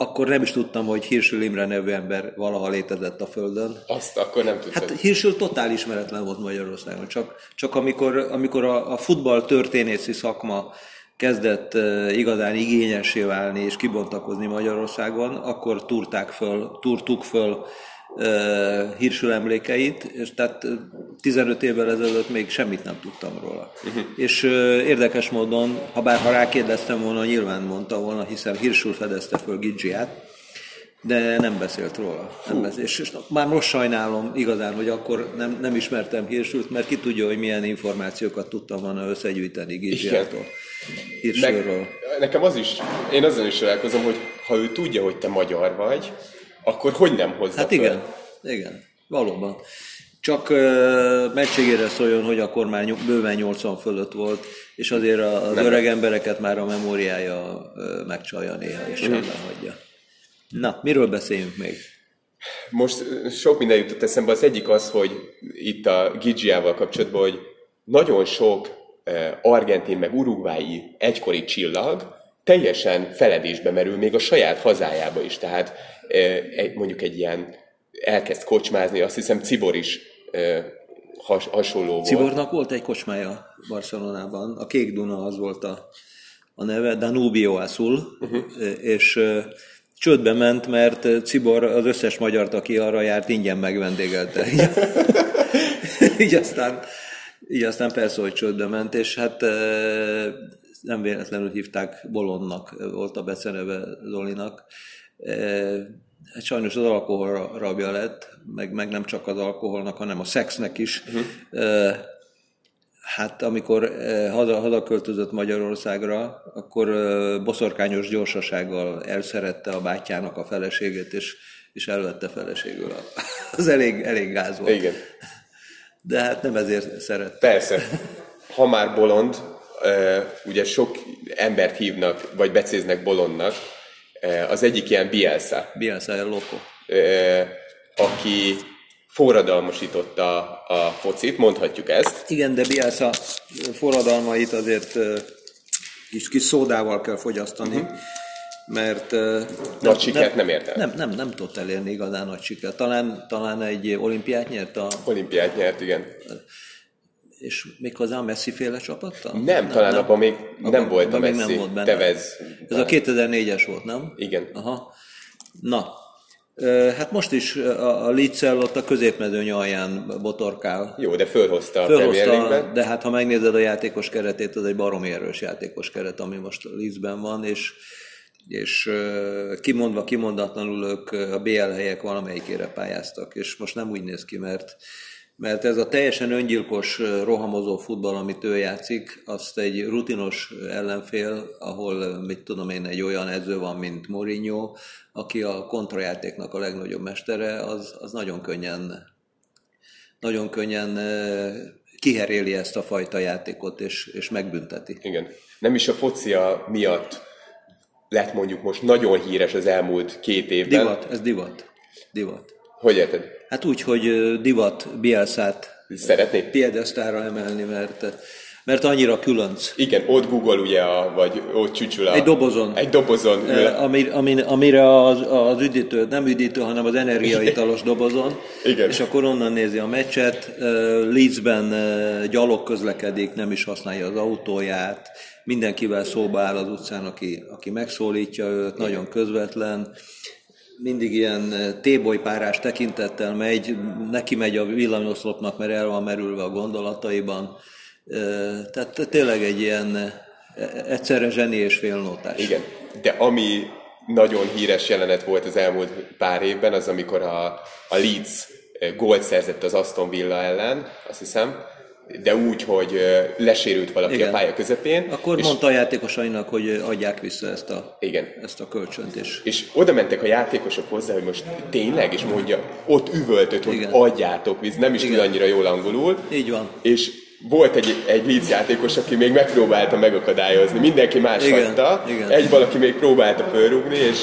akkor nem is tudtam, hogy Hirsül Imre nevű ember valaha létezett a Földön. Azt akkor nem tudtam. Hát Hirsül totál ismeretlen volt Magyarországon. Csak, csak amikor, amikor a, a futball történészi szakma kezdett igazán igényessé válni és kibontakozni Magyarországon, akkor túrták föl, túrtuk föl hírsül emlékeit, és tehát 15 évvel ezelőtt még semmit nem tudtam róla. Uh-huh. És érdekes módon, ha bár ha rákérdeztem volna, nyilván mondta volna, hiszen hírsül fedezte föl Gigiát, de nem beszélt róla. Nem beszélt. És, és már most sajnálom igazán, hogy akkor nem, nem ismertem hírsült, mert ki tudja, hogy milyen információkat tudtam volna összegyűjteni Hírsülről. nekem az is, én azon is találkozom, hogy ha ő tudja, hogy te magyar vagy, akkor hogy nem hozza Hát igen, fel? igen, valóban. Csak uh, meccségére szóljon, hogy akkor már bőven 80 fölött volt, és azért az nem öreg embereket már a memóriája uh, megcsalja néha, és mm. hagyja. Na, miről beszéljünk még? Most sok minden jutott eszembe. Az egyik az, hogy itt a Gigiával kapcsolatban, hogy nagyon sok argentin meg urugvái egykori csillag teljesen feledésbe merül még a saját hazájába is. Tehát mondjuk egy ilyen elkezd kocsmázni, azt hiszem Cibor is has, hasonló volt. Cibornak volt egy kocsmája Barcelonában, a Kék Duna az volt a, a neve, Danubio Azul, uh-huh. és csődbe ment, mert Cibor az összes magyart, aki arra járt, ingyen megvendégelte. így, [LAUGHS] [LAUGHS] aztán, így aztán persze, hogy csődbe ment, és hát nem véletlenül hívták Bolonnak, volt a beceneve Zolinak. Hát sajnos az alkohol rabja lett, meg, meg nem csak az alkoholnak, hanem a szexnek is. Uh-huh. Hát amikor haza, haza költözött Magyarországra, akkor boszorkányos gyorsasággal elszerette a bátyjának a feleségét, és, és elvette feleségül. [LAUGHS] Az elég, elég gáz volt. Igen. De hát nem ezért szeret. Persze. Ha már bolond, ugye sok embert hívnak, vagy becéznek bolondnak, az egyik ilyen Bielsa. Bielsa el loco. Aki forradalmasította a focit, mondhatjuk ezt. Igen, de Bielsa forradalmait azért kis, kis szódával kell fogyasztani, uh-huh. Mert ö, Nagy sikert nem ért el. nem, nem, nem tudott elérni igazán nagy sikert. Talán, talán egy olimpiát nyert a, Olimpiát nyert, igen. és méghozzá a Messi féle csapattal? Nem, talán abban még nem volt a abban még Messi. nem volt benne. Tevez. Ez a 2004-es volt, nem? Igen. Aha. Na, hát most is a, Leeds-el ott a középmezőny alján botorkál. Jó, de fölhozta a Premier Fölhozta, de hát ha megnézed a játékos keretét, az egy baromi erős játékos keret, ami most Leedsben van, és, és kimondva, kimondatlanul ők a BL helyek valamelyikére pályáztak, és most nem úgy néz ki, mert mert ez a teljesen öngyilkos, rohamozó futball, amit ő játszik, azt egy rutinos ellenfél, ahol, mit tudom én, egy olyan edző van, mint Mourinho, aki a kontrajátéknak a legnagyobb mestere, az, az nagyon könnyen nagyon könnyen kiheréli ezt a fajta játékot, és, és megbünteti. Igen. Nem is a focia miatt lett mondjuk most nagyon híres az elmúlt két évben. Divat, ez divat. Divat. Hogy érted? Hát úgy, hogy divat Bielszát Szeretné? piedesztára emelni, mert, mert annyira különc. Igen, ott Google ugye, a, vagy ott csücsül a... Egy dobozon. Egy dobozon ül. Ö, Ami, ami, amire az, az üdítő, nem üdítő, hanem az energiaitalos dobozon, Igen. és akkor onnan nézi a meccset. Leedsben gyalog közlekedik, nem is használja az autóját, mindenkivel szóba áll az utcán, aki, aki megszólítja őt, nagyon közvetlen, mindig ilyen ö, tébolypárás tekintettel megy, neki megy a villanyoszlopnak, mert el van merülve a gondolataiban. Ö, Tehát tényleg egy ilyen ö, egyszerre zseni és félnótás. Igen, de ami nagyon híres jelenet volt az elmúlt pár évben, az amikor a, a Leeds eh, gólt szerzett az Aston Villa ellen, azt hiszem, de úgy, hogy lesérült valaki Igen. a pálya közepén. Akkor és, mondta a játékosainak, hogy adják vissza ezt a, Igen. ezt a kölcsönt, és És oda mentek a játékosok hozzá, hogy most tényleg, és mondja, ott üvöltött, hogy Igen. adjátok víz, nem is tud Igen. annyira jól angolul. így van. És volt egy, egy Leeds játékos, aki még megpróbálta megakadályozni. Mindenki más Igen, hagyta. igen. Egy valaki még próbálta fölrúgni, és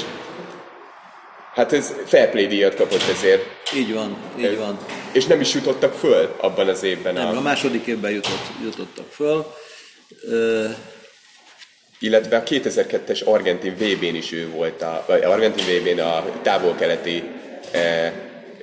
hát ez fair play díjat kapott ezért. Így van, így van. És nem is jutottak föl abban az évben. Nem, A, a második évben jutott, jutottak föl. Ö, illetve a 2002-es argentin VB-n is ő volt, a, vagy argentin VB-n a távol-keleti eh,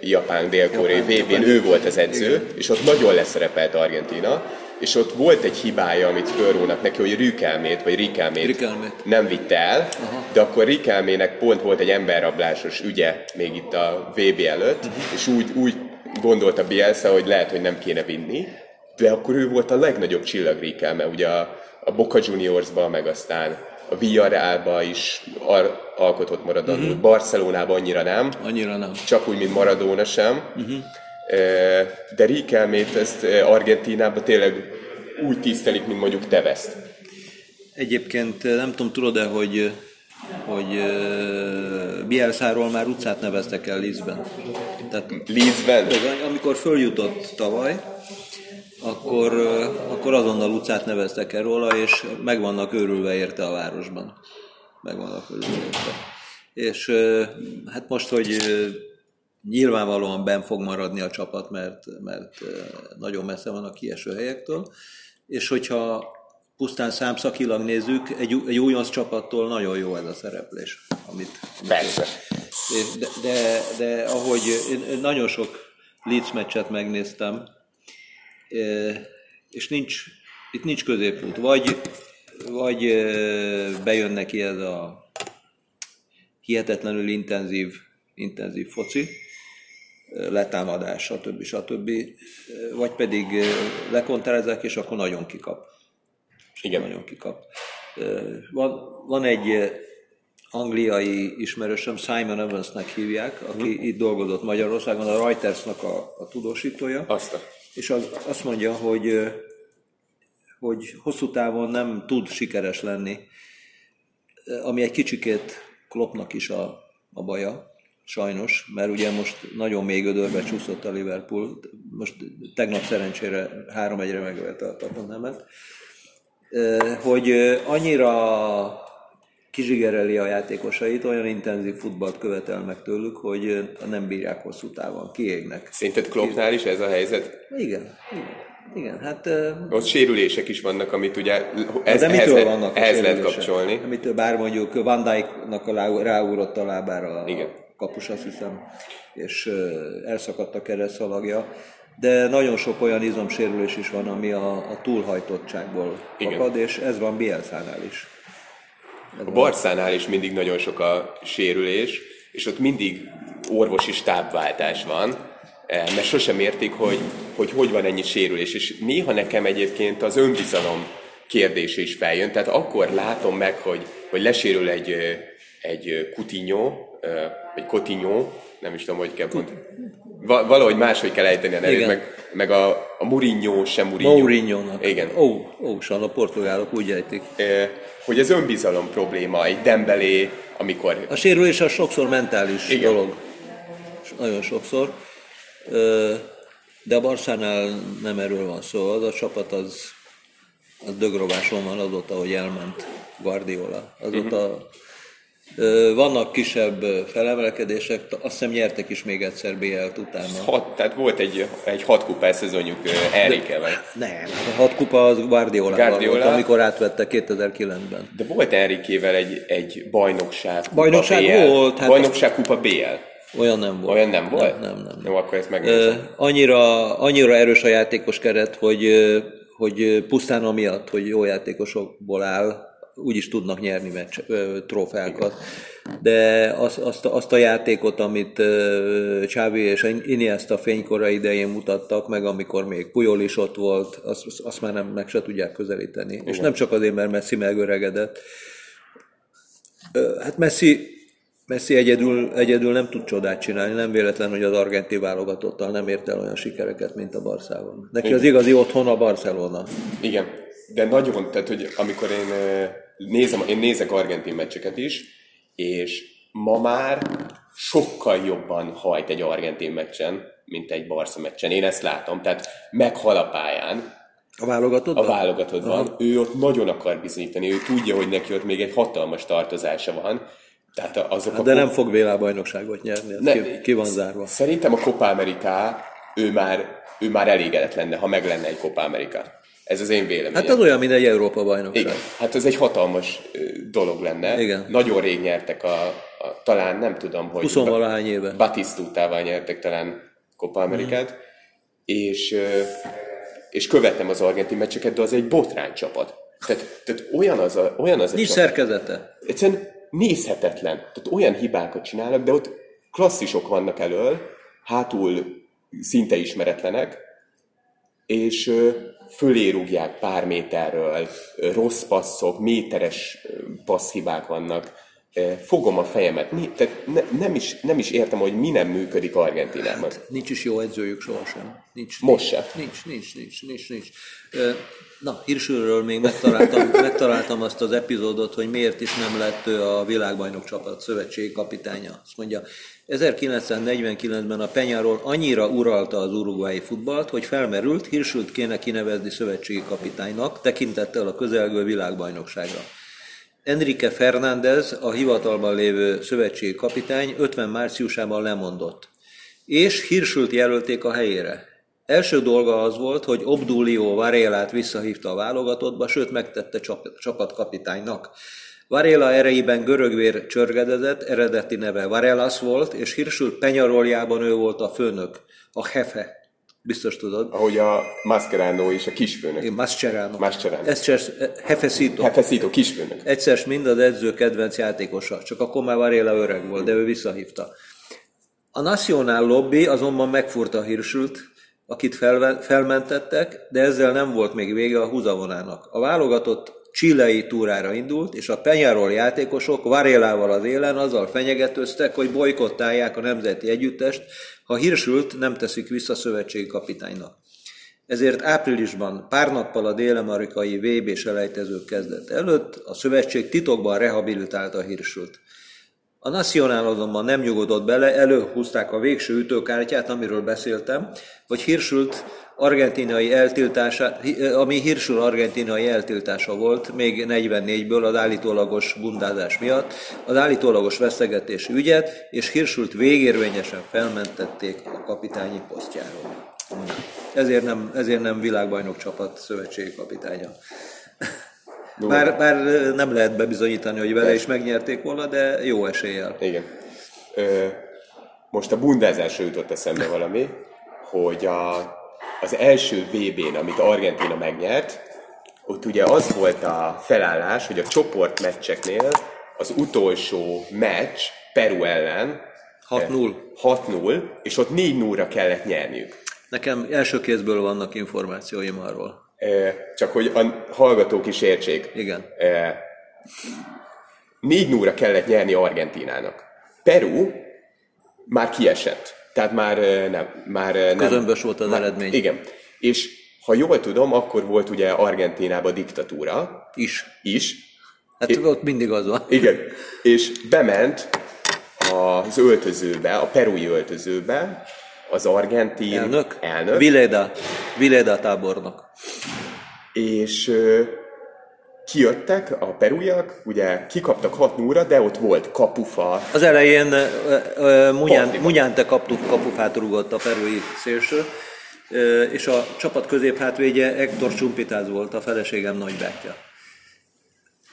japán dél-koreai Japán, VB-n ő volt az edző, és ott nagyon leszerepelt Argentina, és ott volt egy hibája, amit fölrónak neki, hogy Rükelmét, vagy Rikelmét Riquelmét. nem vitte el, de akkor Rikelmének pont volt egy emberrablásos ügye még itt a VB előtt, és úgy, úgy gondolta Bielsa, hogy lehet, hogy nem kéne vinni, de akkor ő volt a legnagyobb csillag Rikelme, ugye a, a Boca Juniorsban, meg aztán a Villarrealba is ar- alkotott maradandót, uh-huh. Barcelonában annyira nem, annyira nem. csak úgy, mint Maradona sem. Uh-huh. De Rikelmét ezt Argentínában tényleg úgy tisztelik, mint mondjuk Teveszt. Egyébként nem tudom, tudod-e, hogy, hogy ö, Bielsáról már utcát neveztek el Leedsben. Tehát Leedsben? amikor följutott tavaly, akkor, akkor azonnal utcát neveztek el róla, és meg vannak őrülve érte a városban. Meg vannak őrülve érte. És hát most, hogy nyilvánvalóan ben fog maradni a csapat, mert, mert nagyon messze van a kieső helyektől, és hogyha pusztán számszakilag nézzük, egy, egy újonc csapattól nagyon jó ez a szereplés, amit, Persze. De, de, de ahogy én nagyon sok Leeds meccset megnéztem, és nincs, itt nincs középút. Vagy, vagy bejön neki ez a hihetetlenül intenzív, intenzív foci, letámadás, stb. stb. Vagy pedig lekontrázák, és akkor nagyon kikap. Igen. Nagyon kikap. Van, van egy angliai ismerősöm, Simon Evansnek hívják, aki uh-huh. itt dolgozott Magyarországon, a Reutersnak a, a tudósítója, Azt a... és az, azt mondja, hogy, hogy hosszú távon nem tud sikeres lenni, ami egy kicsikét Kloppnak is a, a baja, sajnos, mert ugye most nagyon még gödörbe csúszott a Liverpool, most tegnap szerencsére 3-1-re megverte a Tottenhamet, hogy annyira kizsigereli a játékosait, olyan intenzív futballt követel meg tőlük, hogy nem bírják hosszú távon, kiégnek. Szerinted Kloppnál is ez a helyzet? Igen, igen. Igen, hát... Ott sérülések is vannak, amit ugye ez, de mitől ehhez, vannak ehhez lehet kapcsolni. Amitől bár mondjuk Van Dijk-nak a ráugrott a lábára Igen. Kapus, azt hiszem, és elszakadt a keresztalagja de nagyon sok olyan izomsérülés is van, ami a, a túlhajtottságból Igen. fakad, és ez van Bielszánál is. Ez a Barszánál is mindig nagyon sok a sérülés, és ott mindig orvosi stábváltás van, eh, mert sosem értik, hogy, hogy hogy van ennyi sérülés, és néha nekem egyébként az önbizalom kérdése is feljön, tehát akkor látom meg, hogy, hogy lesérül egy, egy Coutinho, vagy Coutinho, nem is tudom, hogy kell pont valahogy máshogy kell ejteni a nevét, meg, meg a, a Mourinho sem Mourinho. Mourinho-nak. Igen. Ó, ó, a portugálok úgy ejtik. E, hogy ez önbizalom probléma, egy Dembelé, amikor... A sérülés az sokszor mentális Igen. dolog. Nagyon sokszor. De a Barszánál nem erről van szó. Az a csapat az, az dögrováson van azóta, hogy elment Guardiola. Azóta uh-huh vannak kisebb felemelkedések, azt hiszem nyertek is még egyszer BL-t utána. Hat, tehát volt egy, egy hat kupa szezonjuk Enrique-vel. Nem, hát a hat kupa az Guardiola, Guardiola volt, amikor átvette 2009-ben. De volt Enrique-vel egy, egy bajnokság kupa Bajnokság BL. volt. Hát bajnokság kupa BL. Olyan nem volt. Olyan nem volt? Nem, nem, nem. Jó, akkor ezt megnézem. Annyira, annyira erős a játékos keret, hogy, hogy pusztán amiatt, hogy jó játékosokból áll, úgy is tudnak nyerni meccs, trófeákat. De azt, azt, azt a játékot, amit Csávi és Iniesta fénykora idején mutattak meg, amikor még Pujol is ott volt, azt, azt már nem meg se tudják közelíteni. Igen. És nem csak azért, mert Messi megöregedett. Hát Messi, Messi egyedül, egyedül nem tud csodát csinálni, nem véletlen, hogy az argentin válogatottal nem ért el olyan sikereket, mint a Barszában. Neki Igen. az igazi otthon a Barcelona. Igen, de nagyon, tehát hogy amikor én nézem, én nézek argentin meccseket is, és ma már sokkal jobban hajt egy argentin meccsen, mint egy Barca meccsen. Én ezt látom, tehát meghal a pályán. A válogatott? A válogatott van. Ő ott nagyon akar bizonyítani, ő tudja, hogy neki ott még egy hatalmas tartozása van. Tehát azok hát de a nem fog világbajnokságot nyerni, ne, ki, ki van zárva. Szerintem a Copa America ő már, ő már elégedett lenne, ha meg lenne egy Copa America. Ez az én véleményem. Hát az olyan, mint egy Európa bajnokság. Igen, hát ez egy hatalmas dolog lenne. Igen. Nagyon rég nyertek a, a talán nem tudom, hogy... 20 valahány éve. Batistutával nyertek talán Copa Amerikát, mm. és, és követem az argentin meccseket, de az egy botrány csapat. Tehát, tehát olyan az a, olyan az a Nincs csapat. szerkezete. Egyszerűen nézhetetlen. Tehát olyan hibákat csinálnak, de ott klasszisok vannak elől, hátul szinte ismeretlenek, és fölé rúgják pár méterről, rossz passzok, méteres passzhibák vannak. Fogom a fejemet. Mi, tehát ne, nem, is, nem is értem, hogy mi nem működik Argentinában. Hát, nincs is jó edzőjük sohasem. Nincs, Most sem. Nincs, nincs, nincs, nincs, nincs. Na, Hirsülről még megtaláltam, [LAUGHS] megtaláltam azt az epizódot, hogy miért is nem lett ő a világbajnok csapat szövetségi kapitánya. Azt mondja, 1949-ben a Penyáról annyira uralta az uruguayi futballt, hogy felmerült, Hirsült kéne kinevezni szövetségi kapitánynak, tekintettel a közelgő világbajnokságra. Enrique Fernández, a hivatalban lévő szövetségi kapitány 50 márciusában lemondott, és Hirsült jelölték a helyére. Első dolga az volt, hogy Obdulio Varélát visszahívta a válogatottba, sőt megtette csapatkapitánynak. Varela erejében görögvér csörgedezett, eredeti neve Varelas volt, és Hirsül penyaroljában ő volt a főnök, a hefe. Biztos tudod. Ahogy a Mascherano és a kisfőnök. Igen, Mascherano. Mascherano. Egyszer, Hefecito. Hefecito, kisfőnök. Egyszer mind az edző kedvenc játékosa, csak akkor már Varela öreg volt, de ő visszahívta. A Nacional Lobby azonban megfurta Hirsült, akit felmentettek, de ezzel nem volt még vége a húzavonának. A válogatott csilei túrára indult, és a Penyarol játékosok Varélával az élen azzal fenyegetőztek, hogy bolykottálják a nemzeti együttest, ha Hirsült nem teszik vissza szövetségi kapitánynak. Ezért áprilisban, pár nappal a dél-amerikai VB selejtezők kezdet előtt a szövetség titokban rehabilitálta Hirsült. A Nacionál azonban nem nyugodott bele, előhúzták a végső ütőkártyát, amiről beszéltem, hogy Hirsült argentinai eltiltása, ami Hirsul argentinai eltiltása volt még 44-ből az állítólagos bundázás miatt, az állítólagos veszegetés ügyet, és Hirsult végérvényesen felmentették a kapitányi posztjáról. Ezért nem, ezért nem világbajnok csapat szövetségi kapitánya. Bár, bár nem lehet bebizonyítani, hogy vele is megnyerték volna, de jó eséllyel. Igen. Ö, most a bundázásra jutott eszembe valami, hogy a, az első VB-n, amit Argentina megnyert, ott ugye az volt a felállás, hogy a csoportmeccseknél az utolsó meccs Peru ellen 6-0. 6-0, és ott 4-0-ra kellett nyerniük. Nekem első kézből vannak információim arról. Csak hogy a hallgatók is értsék. Igen. 4-0-ra kellett nyerni Argentinának. Peru már kiesett. Tehát már nem. Már nem Közömbös volt az már, eredmény. Igen. És ha jól tudom, akkor volt ugye Argentínában diktatúra. Is. Is. Hát É- ott mindig az van. Igen. És bement az öltözőbe, a perui öltözőbe az argentin Elnök? elnök Vileda. Vileda tábornok. és kijöttek a peruiak, ugye kikaptak 6 0 de ott volt kapufa, Az elején Munyán. Munyánte kaptuk, kapufát rúgott a perui szélső, és a csapat középhátvédje Hector Csumpitáz volt, a feleségem nagybátyja.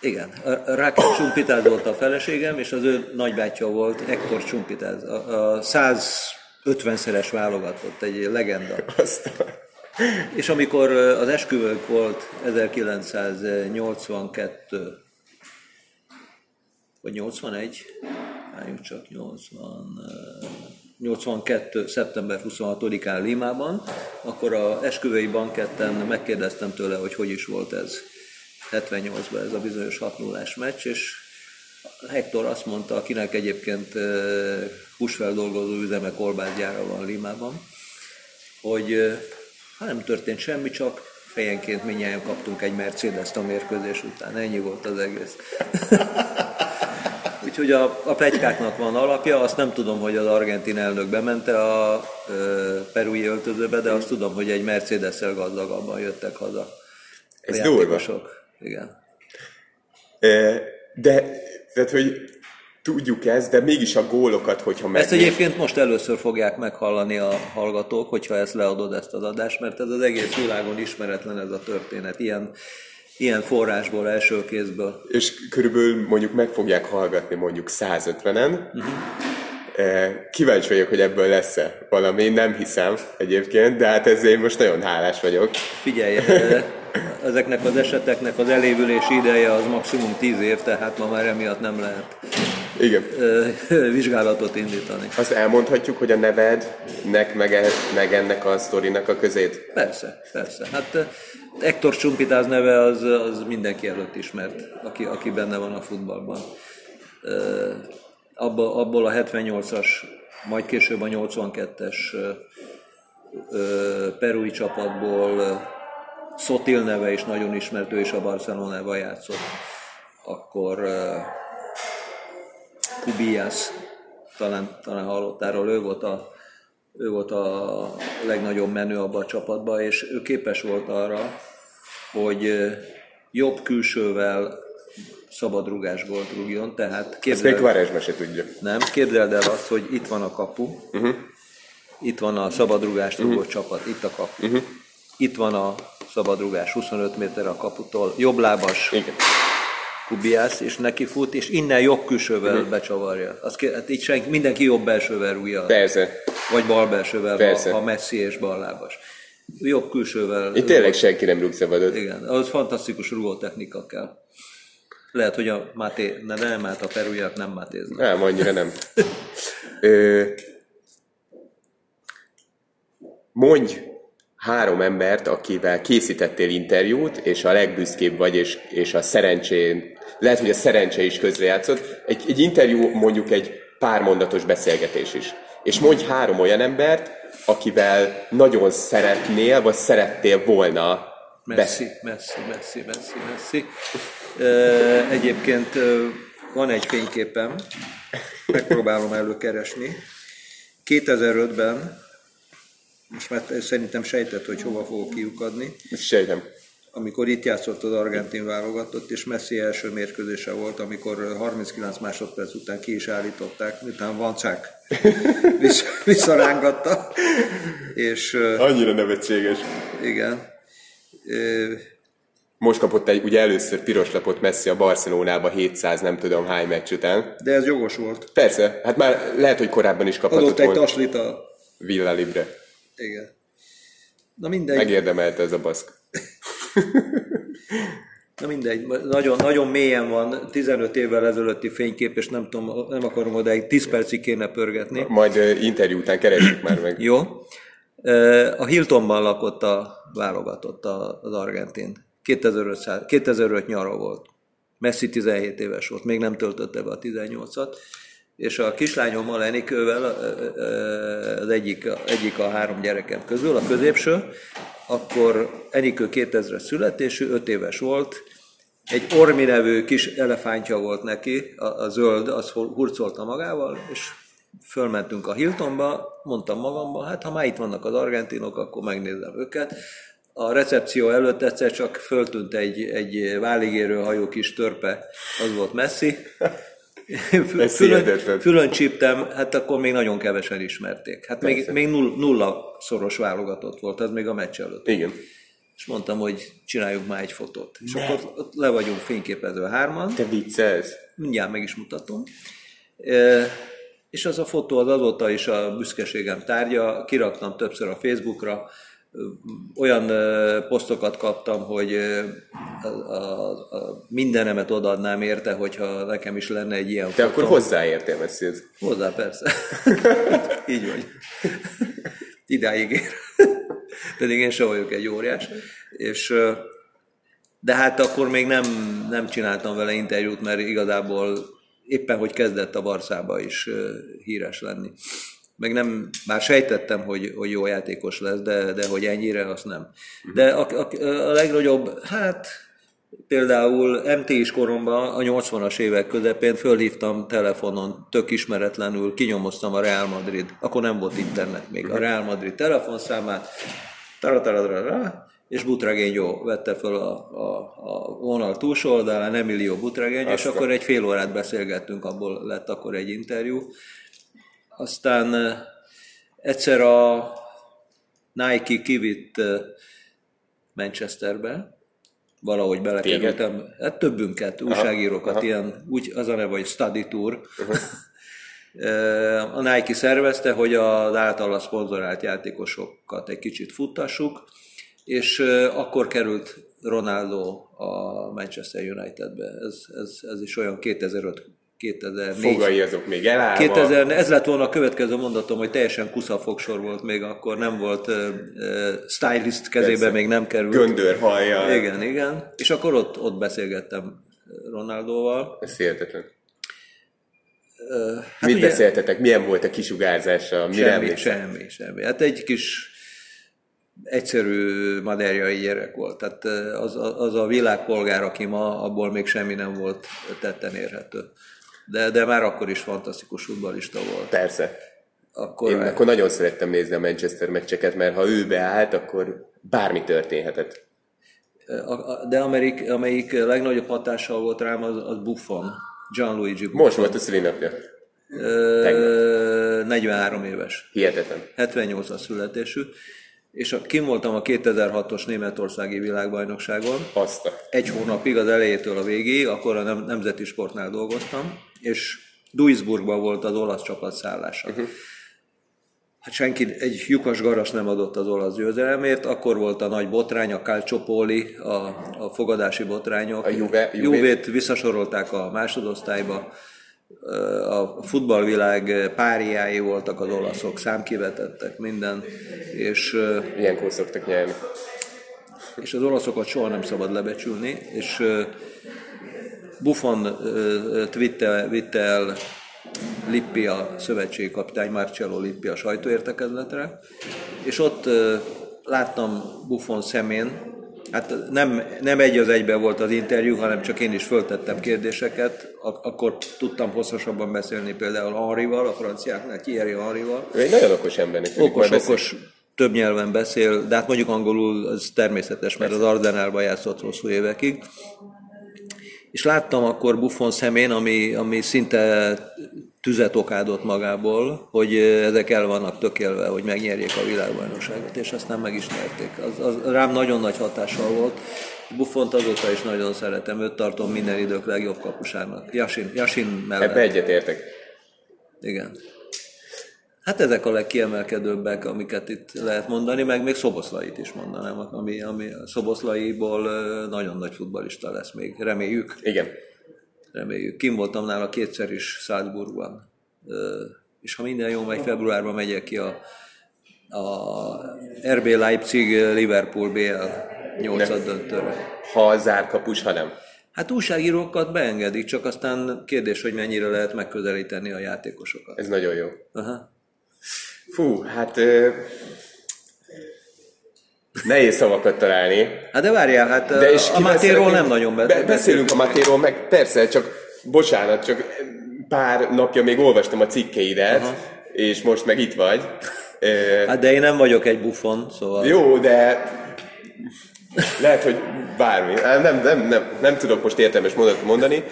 Igen, a Rákel Csumpitáz volt a feleségem, és az ő nagybátyja volt Hector Csumpitáz, a, a 150-szeres válogatott, egy legenda. azt És amikor az esküvők volt 1982 vagy 81, álljunk csak 80, ö, 82. szeptember 26-án Limában, akkor a esküvői banketten megkérdeztem tőle, hogy hogy is volt ez 78-ban ez a bizonyos 6 0 meccs, és Hector azt mondta, akinek egyébként húsfeldolgozó üzeme kolbászgyára van Limában, hogy hát nem történt semmi, csak fejenként minnyáján kaptunk egy Mercedes-t a mérkőzés után. Ennyi volt az egész. [LAUGHS] Úgyhogy a, a plegykáknak van alapja, azt nem tudom, hogy az argentin elnök bemente a ö, perui öltözőbe, de azt tudom, hogy egy Mercedes-szel gazdagabban jöttek haza. Ez durva. Igen. De, tehát, hogy tudjuk ezt, de mégis a gólokat, hogyha Ezt megnézzük. egyébként most először fogják meghallani a hallgatók, hogyha ezt leadod ezt az adást, mert ez az egész világon ismeretlen ez a történet, ilyen, ilyen forrásból, első kézből. És körülbelül mondjuk meg fogják hallgatni mondjuk 150-en. Uh-huh. Kíváncsi vagyok, hogy ebből lesz-e valami. Én nem hiszem egyébként, de hát ezért most nagyon hálás vagyok. Figyelj, ezeknek az eseteknek az elévülési ideje az maximum 10 év, tehát ma már emiatt nem lehet Igen. [LAUGHS] vizsgálatot indítani. Azt elmondhatjuk, hogy a nevednek, meg, e- meg ennek a sztorinak a közét? Persze, persze. Hát Hector Csumpitáz neve az, az mindenki előtt ismert, aki, aki benne van a futballban. Abba, abból a 78-as, majd később a 82-es eh, eh, perui csapatból Szotil neve is nagyon ismert, ő is a Barcelonában játszott. Akkor Kubias, talán, talán hallottál róla, ő volt a ő volt a legnagyobb menő abban a csapatban, és ő képes volt arra, hogy jobb külsővel szabadrugásból rúgjon, tehát Ezt még képzeld, Kvarezsme se tudja. nem, képzeld el azt, hogy itt van a kapu, uh-huh. itt van a szabadrugást rúgó uh-huh. csapat, itt a kapu. Uh-huh. Itt van a szabadrugás 25 méter a kaputól, jobblábas Igen. Kubiász, és neki fut, és innen jobb külsővel uh-huh. becsavarja. Azt ké- hát itt senki, mindenki jobb belsővel rúgja. Persze. Vagy bal belsővel, Persze. ha, ha Messi és ballábas. Jobb külsővel. Itt tényleg senki nem rúg szabadot. Igen, az fantasztikus rugótechnika kell. Lehet, hogy a Máté, ne, nem át a perujak nem mátéznak. Nem, annyira nem. [LAUGHS] Ö, mondj három embert, akivel készítettél interjút, és a legbüszkébb vagy, és, és a szerencsén, lehet, hogy a szerencse is közrejátszott. Egy, egy interjú mondjuk egy pár mondatos beszélgetés is. És mondj három olyan embert, akivel nagyon szeretnél, vagy szerettél volna Messi, Messi, Messi, Messi. Ö, Egyébként van egy fényképem, megpróbálom előkeresni. 2005-ben most már szerintem sejtett, hogy hova fogok kiukadni. Sejtem. Amikor itt játszott az argentin válogatott, és Messi első mérkőzése volt, amikor 39 másodperc után ki is állították, miután Vancák [LAUGHS] vissza, visszarángatta. És, Annyira nevetséges. Igen. Most kapott egy, ugye először piros lapot Messi a Barcelonába 700 nem tudom hány meccs után. De ez jogos volt. Persze, hát már lehet, hogy korábban is kaphatott Adott egy taslit a... Villa Libre. Igen. Na mindegy. Megérdemelte ez a baszk. Na mindegy, nagyon, nagyon mélyen van, 15 évvel ezelőtti fénykép, és nem, tudom, nem akarom odáig 10 percig kéne pörgetni. Majd interjú után keresjük már meg. Jó. A Hiltonban lakott a válogatott az argentin. 2005, 2005 nyara volt. Messi 17 éves volt, még nem töltötte be a 18-at. És a kislányommal, Enikővel, az egyik, egyik a három gyerekem közül, a középső, akkor Enikő 2000-es születésű, 5 éves volt, egy Ormi nevű kis elefántja volt neki, a, a zöld, az hurcolta magával, és fölmentünk a Hiltonba, mondtam magamban, hát ha már itt vannak az argentinok, akkor megnézem őket. A recepció előtt egyszer csak föltűnt egy, egy váligérő hajó kis törpe, az volt Fülön, fülön csíptem, hát akkor még nagyon kevesen ismerték. Hát még, még null, nulla szoros válogatott volt, az még a meccs előtt. Igen. És mondtam, hogy csináljuk már egy fotót. És ne. akkor ott le vagyunk fényképezve hárman. Te viccelsz. Mindjárt meg is mutatom. E, és az a fotó az azóta is a büszkeségem tárgya. Kiraktam többször a Facebookra, olyan posztokat kaptam, hogy a, a, a mindenemet odaadnám érte, hogyha nekem is lenne egy ilyen Te fotó. akkor hozzáértél Messihez? Hozzá, persze. [LAUGHS] Így vagy. Idáig ér. Pedig én sem vagyok egy óriás. És, de hát akkor még nem, nem csináltam vele interjút, mert igazából éppen, hogy kezdett a Barszába is híres lenni meg nem, már sejtettem, hogy, hogy jó játékos lesz, de, de hogy ennyire, azt nem. De a, a, a legnagyobb, hát például MT is koromban, a 80-as évek közepén fölhívtam telefonon, tök ismeretlenül, kinyomoztam a Real Madrid, akkor nem volt internet még, a Real Madrid telefonszámát, tarataratra, és Butragenyó vette föl a, a, a vonal túlsó oldalán, Emilio Butragenyó, és akkor egy fél órát beszélgettünk, abból lett akkor egy interjú. Aztán egyszer a Nike kivitt Manchesterbe, valahogy belekerültem, hát többünket, újságírókat, aha, ilyen, úgy az a neve, hogy Study Tour. [LAUGHS] A Nike szervezte, hogy az általa szponzorált játékosokat egy kicsit futtassuk, és akkor került Ronaldo a Manchester Unitedbe. Ez, ez, ez is olyan 2005 2004. Fogai azok még elállva. 2000, ez lett volna a következő mondatom, hogy teljesen kusza fogsor volt még akkor, nem volt uh, stylist kezébe, Persze. még nem került. Göndör hallja. Igen, igen. És akkor ott, ott beszélgettem Ronaldóval. Ez hihetetlen. Uh, hát Mit ugye, beszéltetek? Milyen volt a kisugárzása? Mire semmi, semmi, semmi. Hát egy kis egyszerű maderjai gyerek volt. Tehát az, az a világpolgár, aki ma, abból még semmi nem volt tetten érhető de, de már akkor is fantasztikus futballista volt. Persze. Akkor, Én akkor nagyon szerettem nézni a Manchester meccseket, mert ha ő beállt, akkor bármi történhetett. De amelyik, amelyik legnagyobb hatással volt rám, az, az Buffon. Gianluigi Buffon. Most volt a szülinapja. 43 éves. Hihetetlen. 78-as születésű és a, kim voltam a 2006-os németországi világbajnokságon. Azt. Egy hónapig az elejétől a végéig, akkor a Nemzeti Sportnál dolgoztam, és Duisburgban volt az olasz csapat szállása. Uh-huh. Hát senki, egy lyukas garas nem adott az olasz győzelemért, akkor volt a nagy botrány, a Calciopoli, a, a fogadási botrányok. A Juve, Juve. Juvét visszasorolták a másodosztályba, a futballvilág páriái voltak az olaszok, számkivetettek minden, és... Ilyenkor szoktak nyerni. És az olaszokat soha nem szabad lebecsülni, és Buffon vitte, vitte el Lippi a szövetségkapitány, Marcello Lippi a sajtóértekezletre, és ott láttam Buffon szemén, Hát nem, nem egy az egyben volt az interjú, hanem csak én is föltettem kérdéseket. Ak- akkor tudtam hosszasabban beszélni például Henrival, a franciáknál, Thierry Henrival. Ő egy nagyon okos ember. Okos, okos, több nyelven beszél, de hát mondjuk angolul az természetes, mert az Ardenálban játszott hosszú évekig. És láttam akkor Buffon szemén, ami, ami szinte tüzet okádott magából, hogy ezek el vannak tökélve, hogy megnyerjék a világbajnokságot, és ezt nem meg is nyerték. Az, az rám nagyon nagy hatással volt. Buffont azóta is nagyon szeretem, őt tartom minden idők legjobb kapusának. Jasin, Jasin mellett. Ebbe egyetértek. Igen. Hát ezek a legkiemelkedőbbek, amiket itt lehet mondani, meg még Szoboszlait is mondanám, ami, ami Szoboszlaiból nagyon nagy futbalista lesz még, reméljük. Igen. Reméljük. Kim voltam nála kétszer is Salzburgban, és ha minden jó megy, februárban megyek ki a, a RB Leipzig Liverpool BL 8 döntőre. Ha zárkapus, ha nem. Hát újságírókat beengedik, csak aztán kérdés, hogy mennyire lehet megközelíteni a játékosokat. Ez nagyon jó. Aha. Fú, hát ö, nehéz szavakat találni. Hát de várjál, hát De és a szeretnénk- nem nagyon be- be, Beszélünk a Matéról, meg persze, csak bocsánat, csak pár napja még olvastam a cikkeidet, Aha. és most meg itt vagy. Hát de én nem vagyok egy buffon, szóval... Jó, de lehet, hogy bármi. Nem, nem, nem, nem tudok most értelmes mondatot mondani.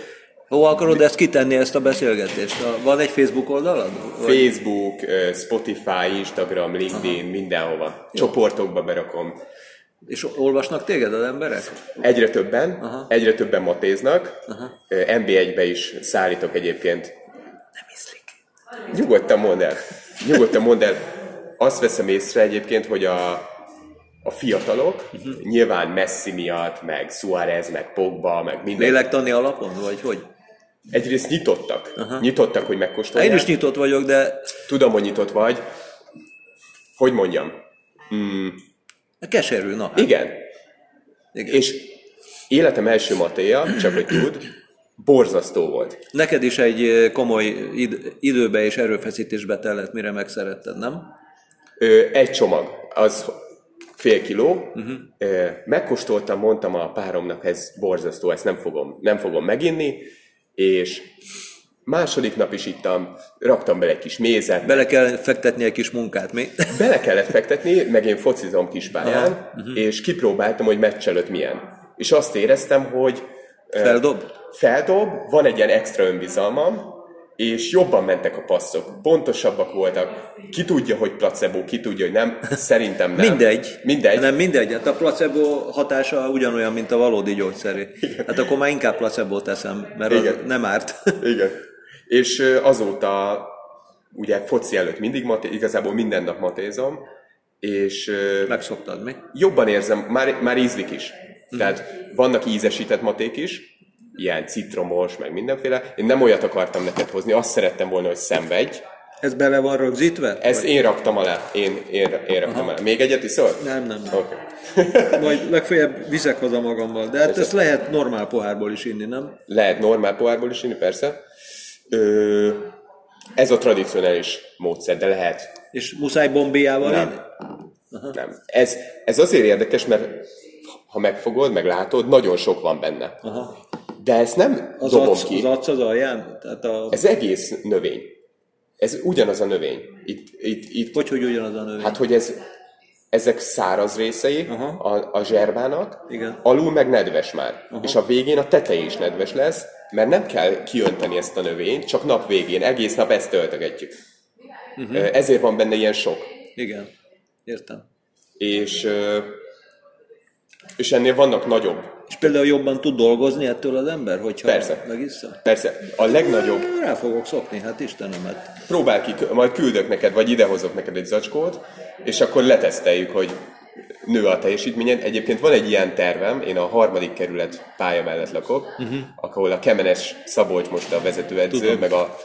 Hova akarod ezt kitenni, ezt a beszélgetést? Van egy Facebook oldalad? Vagy- Facebook, ö, Spotify, Instagram, LinkedIn, mindenhova. Csoportokba berakom. És olvasnak téged az emberek? Egyre többen, Aha. egyre többen matéznak. Aha. Ö, NB1-be is szállítok egyébként. Nem ízlik. Nyugodtan mondd el. Nyugodtan mondd el. Azt veszem észre egyébként, hogy a, a fiatalok, Mhm. nyilván Messi miatt, meg Suarez, meg Pogba, meg minden, Lélektani alapon, vagy hogy? Egyrészt nyitottak. Nyitottak, hogy megkóstolják. én is nyitott vagyok, de Tudom, hogy nyitott vagy. Hogy mondjam? keserű, na. hát. Igen. Igen. És életem első matéja, csak hogy tud, borzasztó volt. Neked is egy komoly id- időbe és erőfeszítésbe tellett, mire megszeretted, nem? Ö, egy csomag, az fél kiló. Uh-huh. Megkóstoltam, mondtam a páromnak, ez borzasztó, ezt nem fogom, nem fogom meginni, és második nap is ittam, raktam bele egy kis mézet, Bele kell fektetni egy kis munkát, mi? [LAUGHS] bele kellett fektetni, meg én focizom kispályán, uh-huh. és kipróbáltam, hogy meccs előtt milyen. És azt éreztem, hogy Feldob? feldob, van egy ilyen extra önbizalmam, és jobban mentek a passzok, pontosabbak voltak. Ki tudja, hogy placebo, ki tudja, hogy nem. Szerintem nem. Mindegy. Mindegy. Nem mindegy. Hát a placebo hatása ugyanolyan, mint a valódi gyógyszeré. Hát akkor már inkább placebo teszem, mert az Igen. nem árt. Igen. És azóta, ugye foci előtt mindig maté, igazából minden nap matézom, és Megszoktad, mi? jobban érzem, már, már ízlik is. Tehát vannak ízesített maték is, ilyen citromos, meg mindenféle. Én nem olyat akartam neked hozni, azt szerettem volna, hogy szenvedj. Ez bele van rögzítve? Ezt én raktam alá. Én, én, én raktam alá. Még egyet iszol? Nem, nem, nem. Okay. [LAUGHS] Vagy legfeljebb vizek haza magammal. De hát ezt lehet normál pohárból is inni, nem? Lehet normál pohárból is inni, persze. Ö, ez a tradicionális módszer, de lehet. És muszáj bombéjával Nem. inni? Nem. Ez, ez azért érdekes, mert ha megfogod, meg látod, nagyon sok van benne. Aha. De ezt nem Az dobom arc, ki. az arc az alján? Tehát a... Ez egész növény. Ez ugyanaz a növény. Itt, itt, itt Hogy, hogy ugyanaz a növény? Hát, hogy ez, ezek száraz részei Aha. a, a zserbának, Igen. alul meg nedves már. És a végén a teteje is nedves lesz, mert nem kell kiönteni ezt a növényt, csak nap végén, egész nap ezt töltögetjük. Uh-huh. Ezért van benne ilyen sok. Igen. Értem. És, ö, és ennél vannak nagyobb. És például jobban tud dolgozni ettől az ember, hogyha Persze. megissza? Persze, a legnagyobb, Rá fogok szokni, hát Istenem, hát próbál ki, majd küldök neked, vagy idehozok neked egy zacskót, és akkor leteszteljük, hogy nő a teljesítményed. Egyébként van egy ilyen tervem, én a harmadik kerület pálya mellett lakok, uh-huh. ahol a Kemenes Szabolcs most a vezetőedző, Tudom. meg a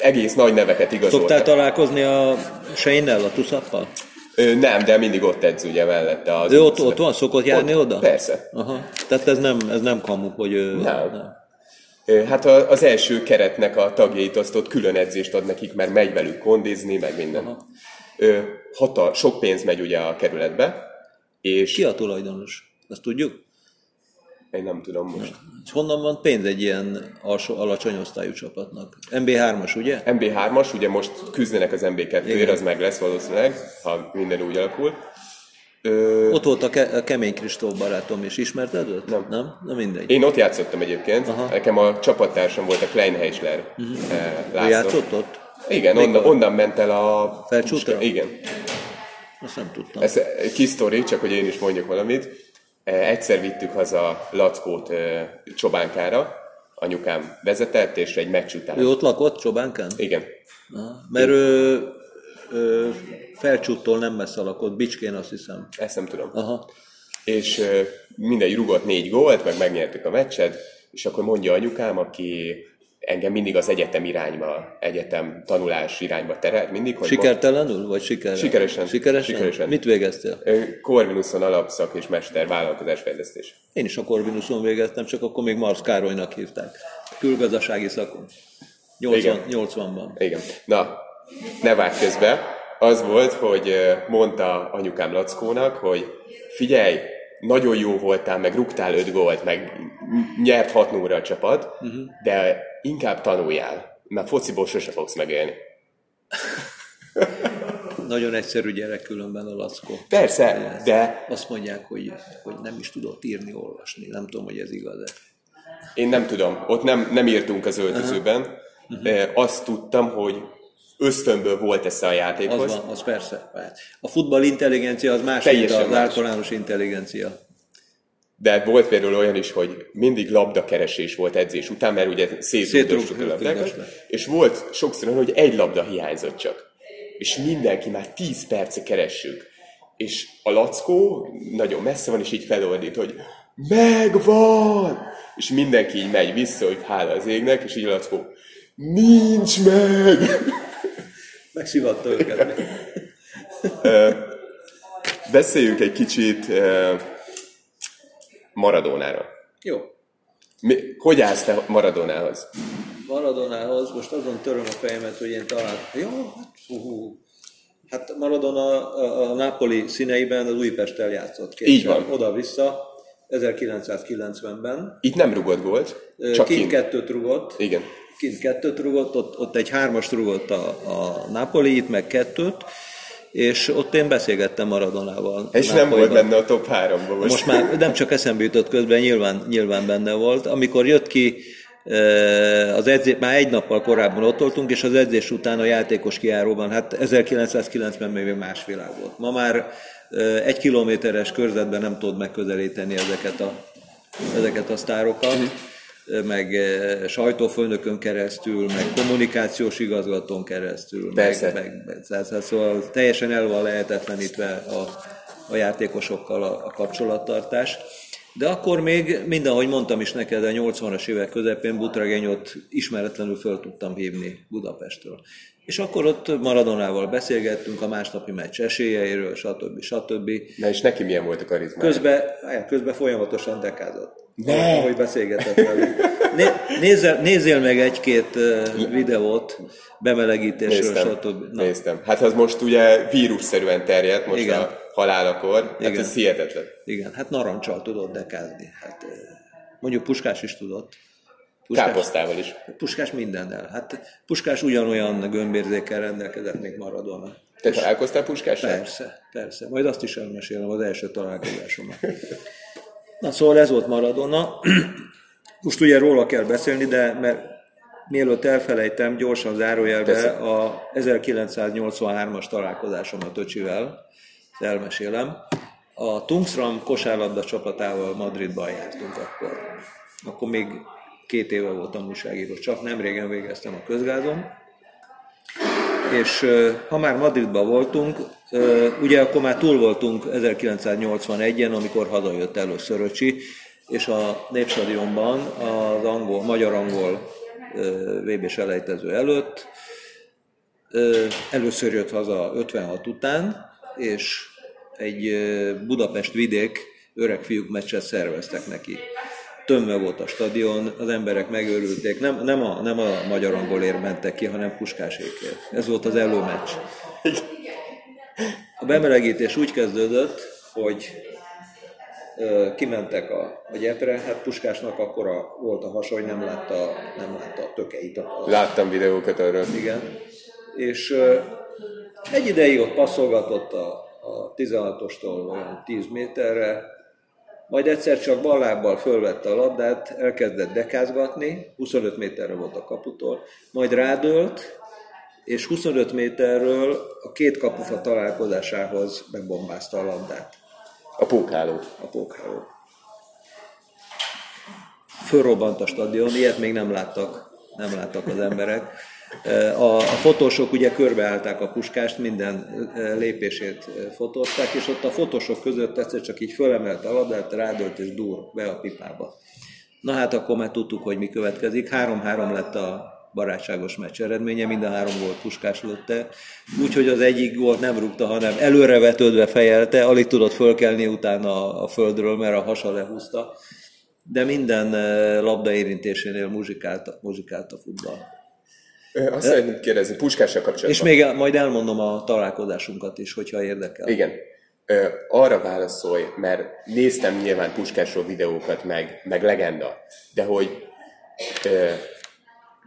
egész nagy neveket Szoktál igazoltak. találkozni a Shane-nel, a Tuszappal? Ö, nem, de mindig ott edz ugye mellette. Az Ő ott, ott van, szokott járni Ott, oda? Persze. Aha. Tehát ez nem, ez nem kamu, hogy ő... Nem. Ö, Hát az első keretnek a tagjait azt ott külön edzést ad nekik, mert megy velük kondizni, meg minden. Hatal, sok pénz megy ugye a kerületbe, és Ki a tulajdonos? Ezt tudjuk? Én nem tudom most. És honnan van pénz egy ilyen alsó, alacsony osztályú csapatnak? MB3-as, ugye? MB3-as, ugye most küzdenek az MB2-ért, az meg lesz valószínűleg, ha minden úgy alakul. Ö, Ott volt a, ke- a Kemény Kristóf barátom is, ismerted őt? Nem. Nem? Na mindegy. én ott játszottam egyébként, Aha. nekem a csapattársam volt a Klein Heisler uh-huh. Ő játszott ott? Igen, onnan, onnan ment el a... Felcsútra? Igen. Azt nem tudtam. Ez egy kis sztori, csak hogy én is mondjak valamit. Egyszer vittük haza Lackót Csobánkára, anyukám vezetett, és egy meccs után. Ő ott lakott Csobánkán? Igen. Aha. Mert ő, ő felcsúttól nem messze lakott, Bicskén azt hiszem. Ezt nem tudom. Aha. És mindegy rugott négy gólt, meg megnyertük a meccset, és akkor mondja anyukám, aki engem mindig az egyetem irányba, egyetem tanulás irányba terelt mindig, hogy Sikertelenül, vagy sikerrel? Sikeresen. Sikeresen? Sikeresen. Mit végeztél? Corvinuson alapszak és mester vállalkozásfejlesztés. Én is a Corvinuson végeztem, csak akkor még Marsz Károlynak hívták. Külgazdasági szakon. 80, Igen. 80-ban. Igen. Na, ne vágj közbe. Az volt, hogy mondta anyukám Lackónak, hogy figyelj, nagyon jó voltál, meg rúgtál öt gólt, meg nyert 6 0 a csapat, uh-huh. de inkább tanuljál, mert fociból sose fogsz megélni. [LAUGHS] Nagyon egyszerű gyerek különben a Lackó. Persze, de Azt mondják, hogy, hogy nem is tudott írni, olvasni. Nem tudom, hogy ez igaz-e. én nem tudom, ott nem, nem írtunk az öltözőben. Uh-huh. Azt tudtam, hogy ösztönből volt esze a játékhoz. Az van, az persze. A futball intelligencia az más, mint az általános intelligencia. De volt például olyan is, hogy mindig labdakeresés volt edzés után, mert ugye szétrugdostuk a labdákat, és volt sokszor olyan, hogy egy labda hiányzott csak. És mindenki már 10 perce keressük. És a lackó nagyon messze van, és így felordít, hogy megvan! És mindenki így megy vissza, hogy hála az égnek, és így a lackó, nincs meg! Megszivatta őket. Beszéljünk egy kicsit Maradónára. Jó. Mi, hogy állsz te Maradonához? Maradonához, most azon töröm a fejemet, hogy én talán... Jó, hát, hú, hát Maradona a, a Napoli színeiben az Újpesttel játszott. kétszer. Így van. Oda-vissza, 1990-ben. Itt nem rugott gólt, Ö, csak kint. kettőt rugott. Igen. Kint kettőt rugott, ott, ott egy hármast rugott a, a Napoli, itt meg kettőt, és ott én beszélgettem Maradonával. És nem volt benne a top 3-ban most. Most már nem csak eszembe jutott közben, nyilván, nyilván benne volt. Amikor jött ki eh, az edzés, már egy nappal korábban ott voltunk, és az edzés után a játékos kiáróban, hát 1990-ben még más világ volt. Ma már eh, egy kilométeres körzetben nem tudod megközelíteni ezeket a, ezeket a sztárokat, eh, meg eh, sajtófőnökön keresztül, meg kommunikációs igazgatón keresztül, Persze. meg, meg, tehát szóval teljesen el van lehetetlenítve a, a játékosokkal a, a kapcsolattartás. De akkor még, mind ahogy mondtam is neked, a 80-as évek közepén Butragenyot ismeretlenül föl tudtam hívni Budapestről. És akkor ott Maradonával beszélgettünk a másnapi meccs esélyeiről, stb. stb. Na és neki milyen volt a karizmája? Közben, á, közben folyamatosan dekázott. Ne! Ahogy beszélgetett velünk. Né, nézzel, nézzél meg egy-két videót bemelegítésről, Néztem, stb. Na, néztem. Hát az most ugye vírusszerűen terjedt most Igen. a halálakor. Hát Igen. ez hihetetlen. igen, hát narancsal tudott dekázni. Hát, mondjuk Puskás is tudott. Káposztával is. Puskás mindennel. Hát Puskás ugyanolyan gömbérzékkel rendelkezett, mint Maradona. Te találkoztál Puskással? Persze, persze. Majd azt is elmesélem az első találkozásomat. Na szóval ez volt Maradona. [CLEARS THROAT] Most ugye róla kell beszélni, de mert mielőtt elfelejtem, gyorsan zárójelbe a 1983-as találkozásomat öcsivel, ezt elmesélem. A Tungsram kosárlabda csapatával Madridban jártunk akkor. Akkor még két éve voltam újságíró, csak nem régen végeztem a közgázon. És ha már Madridban voltunk, ugye akkor már túl voltunk 1981-en, amikor hazajött először Öcsi, és a Népstadionban az angol, magyar-angol VB-s elejtező előtt először jött haza 56 után, és egy Budapest vidék öreg fiúk meccset szerveztek neki. Tömve volt a stadion, az emberek megőrülték, nem, nem, a, nem a magyar angolért mentek ki, hanem puskásékért. Ez volt az előmeccs. A bemelegítés úgy kezdődött, hogy kimentek a, a gyepre, hát Puskásnak akkor a, volt a hasa, hogy nem látta, nem látta a tökeit. A, Láttam videókat arról. Igen. És egy ideig ott passzolgatott a, a 16-ostól olyan 10 méterre, majd egyszer csak bal lábbal fölvette a labdát, elkezdett dekázgatni, 25 méterre volt a kaputól, majd rádölt, és 25 méterről a két kapufa találkozásához megbombázta a labdát. A pókháló. A pókháló. Fölrobbant a stadion, ilyet még nem láttak, nem láttak az emberek. A, a fotósok ugye körbeállták a puskást, minden lépését fotózták, és ott a fotósok között egyszer csak így fölemelt a labdát, rádölt és dur be a pipába. Na hát akkor már tudtuk, hogy mi következik. 3-3 lett a barátságos meccs eredménye, mind a három volt puskás lőtte, úgyhogy az egyik gólt nem rúgta, hanem előrevetődve fejelte, alig tudott fölkelni utána a földről, mert a hasa lehúzta, de minden labda érintésénél muzsikált, muzsikált a futball. Azt szeretném kérdezni, puskással kapcsolatban. És még majd elmondom a találkozásunkat is, hogyha érdekel. Igen. Arra válaszolj, mert néztem nyilván Puskásról videókat, meg, meg legenda, de hogy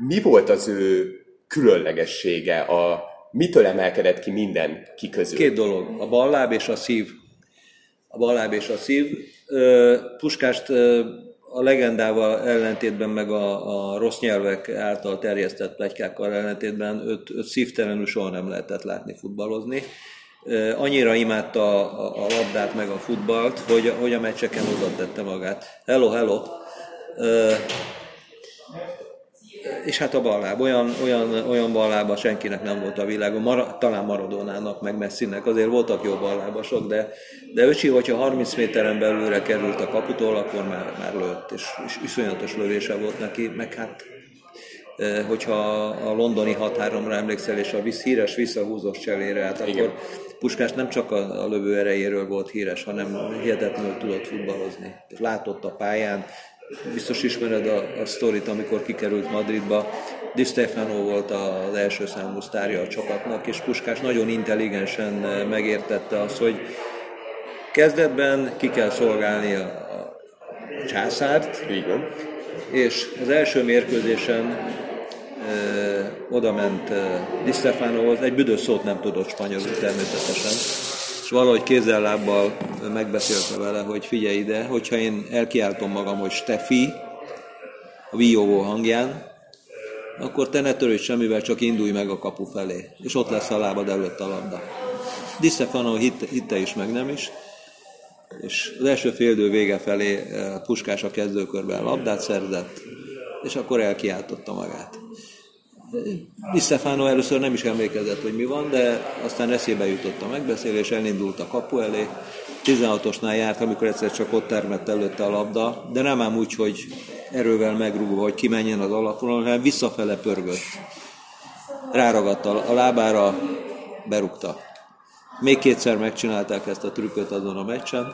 mi volt az ő különlegessége, a, mitől emelkedett ki minden ki közül? Két dolog, a balláb és a szív. A balláb és a szív. Puskást a legendával ellentétben, meg a, a rossz nyelvek által terjesztett pletykákkal ellentétben őt, őt szívtelenül soha nem lehetett látni futballozni. Annyira imádta a, a labdát, meg a futballt, hogy, hogy a meccseken oda tette magát. Hello, hello! És hát a balláb, olyan, olyan, olyan ballába senkinek nem volt a világon, Mar- talán Maradónának, meg Messinek, azért voltak jó ballábasok, de, de Öcsi, hogyha 30 méteren belülre került a kaputól, akkor már, már lőtt, és, és iszonyatos lövése volt neki, meg hát hogyha a londoni határomra emlékszel, és a visz, híres visszahúzós cselére, hát Igen. akkor Puskás nem csak a, a lövő erejéről volt híres, hanem hihetetlenül tudott futballozni. Látott a pályán, biztos ismered a, a sztorit, amikor kikerült Madridba. Di Stefano volt az első számú sztárja a csapatnak, és Puskás nagyon intelligensen megértette azt, hogy kezdetben ki kell szolgálni a, a császárt, Igen. és az első mérkőzésen e, oda ment e, Di Stefanohoz, egy büdös szót nem tudott spanyolul természetesen, és valahogy kézzel-lábbal megbeszélte vele, hogy figyelj ide, hogyha én elkiáltom magam, hogy Steffi, a víjóvó hangján, akkor te ne törődj semmivel, csak indulj meg a kapu felé, és ott lesz a lábad előtt a labda. Di hitte, hitte is, meg nem is, és az első féldő vége felé eh, Puskás a kezdőkörben labdát szerzett, és akkor elkiáltotta magát. Di Stefano először nem is emlékezett, hogy mi van, de aztán eszébe jutott a megbeszélés, elindult a kapu elé. 16-osnál járt, amikor egyszer csak ott termett előtte a labda, de nem ám úgy, hogy erővel megrúgva, hogy kimenjen az alapról, hanem visszafele pörgött. Ráragadt a lábára, berúgta. Még kétszer megcsinálták ezt a trükköt azon a meccsen,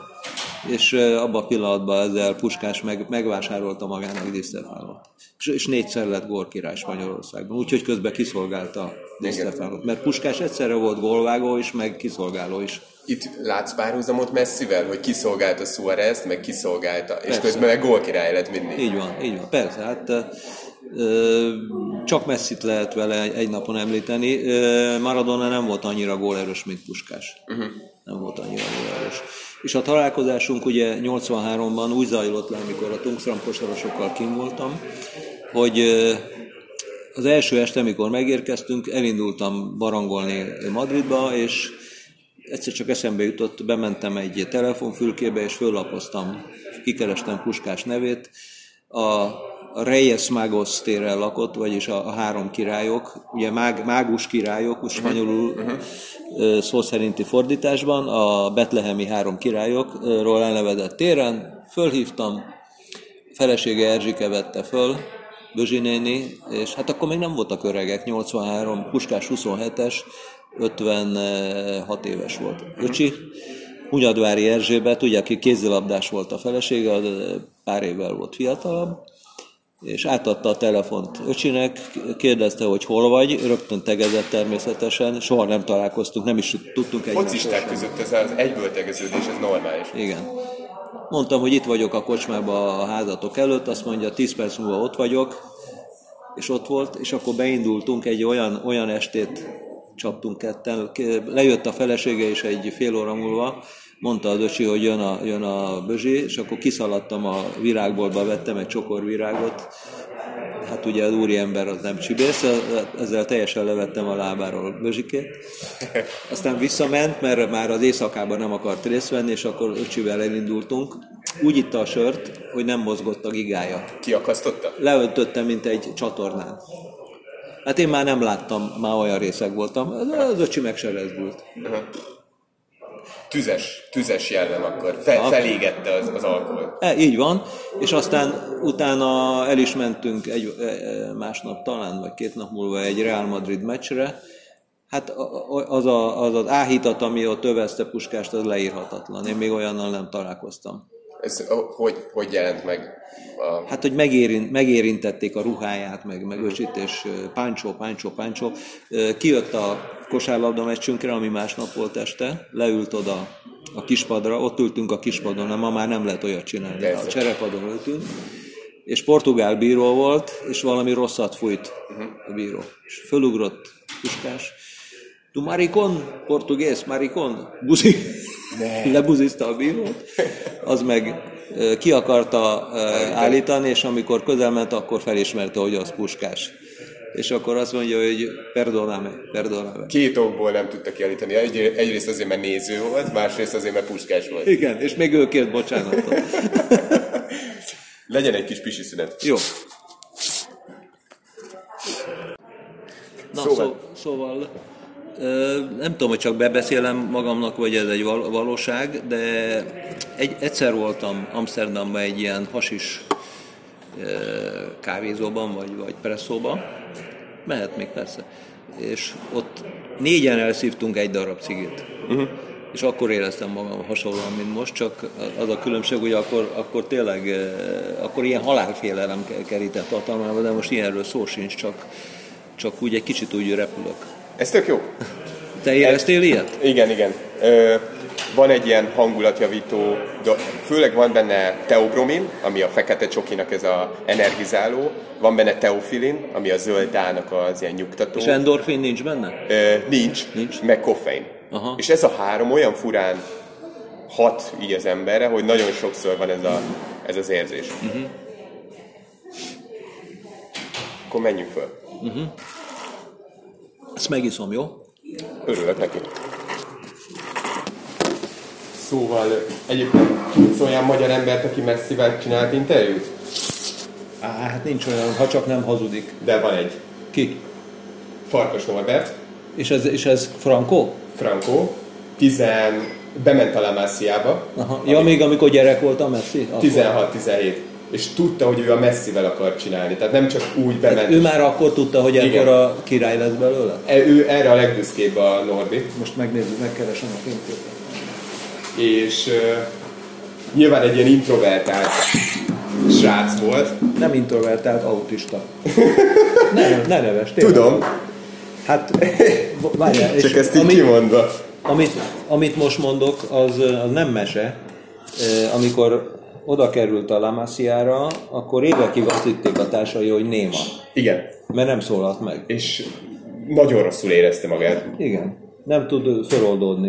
és abban a pillanatban ezzel Puskás meg, megvásárolta magának Di Stefano. És, és négyszer lett gólkirály Spanyolországban, úgyhogy közben kiszolgálta Di Stefanot. Mert Puskás egyszerre volt gólvágó is, meg kiszolgáló is. Itt látsz párhuzamot messzivel, hogy kiszolgálta Suarez, meg kiszolgálta, és persze. közben meg gólkirály lett mindig. Így van, így van, persze. Hát csak messzit lehet vele egy napon említeni. Maradona nem volt annyira gólerős, mint Puskás. Uh-huh. Nem volt annyira gólerős. És a találkozásunk ugye 83-ban úgy zajlott le, amikor a Tungstram kosarosokkal kim voltam, hogy az első este, amikor megérkeztünk, elindultam barangolni Madridba, és egyszer csak eszembe jutott, bementem egy telefonfülkébe, és föllapoztam, kikerestem Puskás nevét. A Reyes Magos térrel lakott, vagyis a, a három királyok, ugye mág, mágus királyok, úgy spanyolul uh-huh. szó szerinti fordításban, a betlehemi három királyokról elnevezett téren, fölhívtam, felesége Erzsike vette föl, Bözsi néni, és hát akkor még nem voltak öregek, 83, Puskás 27-es, 56 éves volt. Öcsi, Hunyadvári Erzsébet, ugye, aki kézilabdás volt a felesége, pár évvel volt fiatalabb, és átadta a telefont öcsinek, kérdezte, hogy hol vagy, rögtön tegezett természetesen, soha nem találkoztunk, nem is tudtunk egy Focisták között ez az egyből tegeződés, ez normális. Igen. Mondtam, hogy itt vagyok a kocsmában a házatok előtt, azt mondja, 10 perc múlva ott vagyok, és ott volt, és akkor beindultunk, egy olyan, olyan estét csaptunk ketten, lejött a felesége, és egy fél óra múlva mondta az öcsi, hogy jön a, jön a bözsi, és akkor kiszaladtam a virágboltba, vettem egy csokor virágot, hát ugye az úriember az nem csibész, ezzel teljesen levettem a lábáról bözsikét. Aztán visszament, mert már az éjszakában nem akart részt venni, és akkor öcsivel elindultunk. Úgy itta a sört, hogy nem mozgott a gigája. Kiakasztotta? Leöntötte, mint egy csatornán. Hát én már nem láttam, már olyan részek voltam. Az öcsi meg se rezdült. Uh-huh tüzes, tüzes jellem akkor, Fe, felégette az, az alkohol. E, így van, és aztán utána el is mentünk egy e, e, másnap talán, vagy két nap múlva egy Real Madrid meccsre, Hát az, a, az az áhítat, ami ott övezte Puskást, az leírhatatlan. Én még olyannal nem találkoztam. Ez hogy, hogy jelent meg? A... Hát, hogy megérint, megérintették a ruháját, meg, meg öcsit, és páncsó, páncsó, páncsó. Kijött a kosárlabda meccsünkre, ami másnap volt este, leült oda a kispadra, ott ültünk a kispadon, ma már nem lehet olyat csinálni, Persze. a cserepadon ültünk, és portugál bíró volt, és valami rosszat fújt a bíró. És fölugrott Puskás, tu maricon, portugész, maricon, buzi, [LAUGHS] lebuzizta a bírót, az meg ki akarta állítani, és amikor közel ment, akkor felismerte, hogy az Puskás és akkor azt mondja, hogy perdoname, perdoname. Két okból nem tudta kiállítani. Egy, egyrészt azért, mert néző volt, másrészt azért, mert puskás volt. Igen, és még ő kért bocsánatot. [LAUGHS] Legyen egy kis pisi szünet. Jó. Na, szóval, szó, szóval nem tudom, hogy csak bebeszélem magamnak, vagy ez egy valóság, de egy, egyszer voltam Amsterdamban egy ilyen hasis kávézóban, vagy, vagy presszóban, mehet még persze, és ott négyen elszívtunk egy darab cigit. Uh-huh. És akkor éreztem magam hasonlóan, mint most, csak az a különbség, hogy akkor, akkor tényleg, akkor ilyen halálfélelem kerített hatalmába, de most ilyenről szó sincs, csak, csak úgy egy kicsit úgy repülök. Ez tök jó. Te éreztél ilyet? Igen, igen. Ö, van egy ilyen hangulatjavító, főleg van benne teobromin, ami a fekete csokinak ez a energizáló, van benne teofilin, ami a zöldának az ilyen nyugtató. És endorfin nincs benne? Ö, nincs, nincs, meg koffein. Aha. És ez a három olyan furán hat így az emberre, hogy nagyon sokszor van ez, a, ez az érzés. Uh-huh. Akkor menjünk föl. Uh-huh. Ezt megiszom, jó? Örülök neki. Szóval egyébként tudsz olyan magyar embert, aki messzivel csinált interjút? Á, hát nincs olyan, ha csak nem hazudik. De van egy. Ki? Farkas Norbert. És ez, és ez Franco? Franco. Tizen... Bement a Lamáciába. Aha. Ja, még amikor gyerek volt a Messi? 16-17 és tudta, hogy ő a messzivel akar csinálni. Tehát nem csak úgy bement. Tehát ő már akkor tudta, hogy ekkor a király lesz belőle? E, ő erre a legbüszkébb a Norbi. Most megnézzük, megkeresem a fényképet és uh, nyilván egy ilyen introvertált srác volt. Nem introvertált, autista. [LAUGHS] ne, ne neves, tényleg. Tudom. Hát, [LAUGHS] várjál. Csak ezt így amit, kimondva. Amit, amit most mondok, az, az nem mese. Amikor oda került a Lamasiára, akkor évekig azt hitték a társai, hogy néma. Igen. Mert nem szólalt meg. És nagyon rosszul érezte magát. Igen. Nem tud föloldódni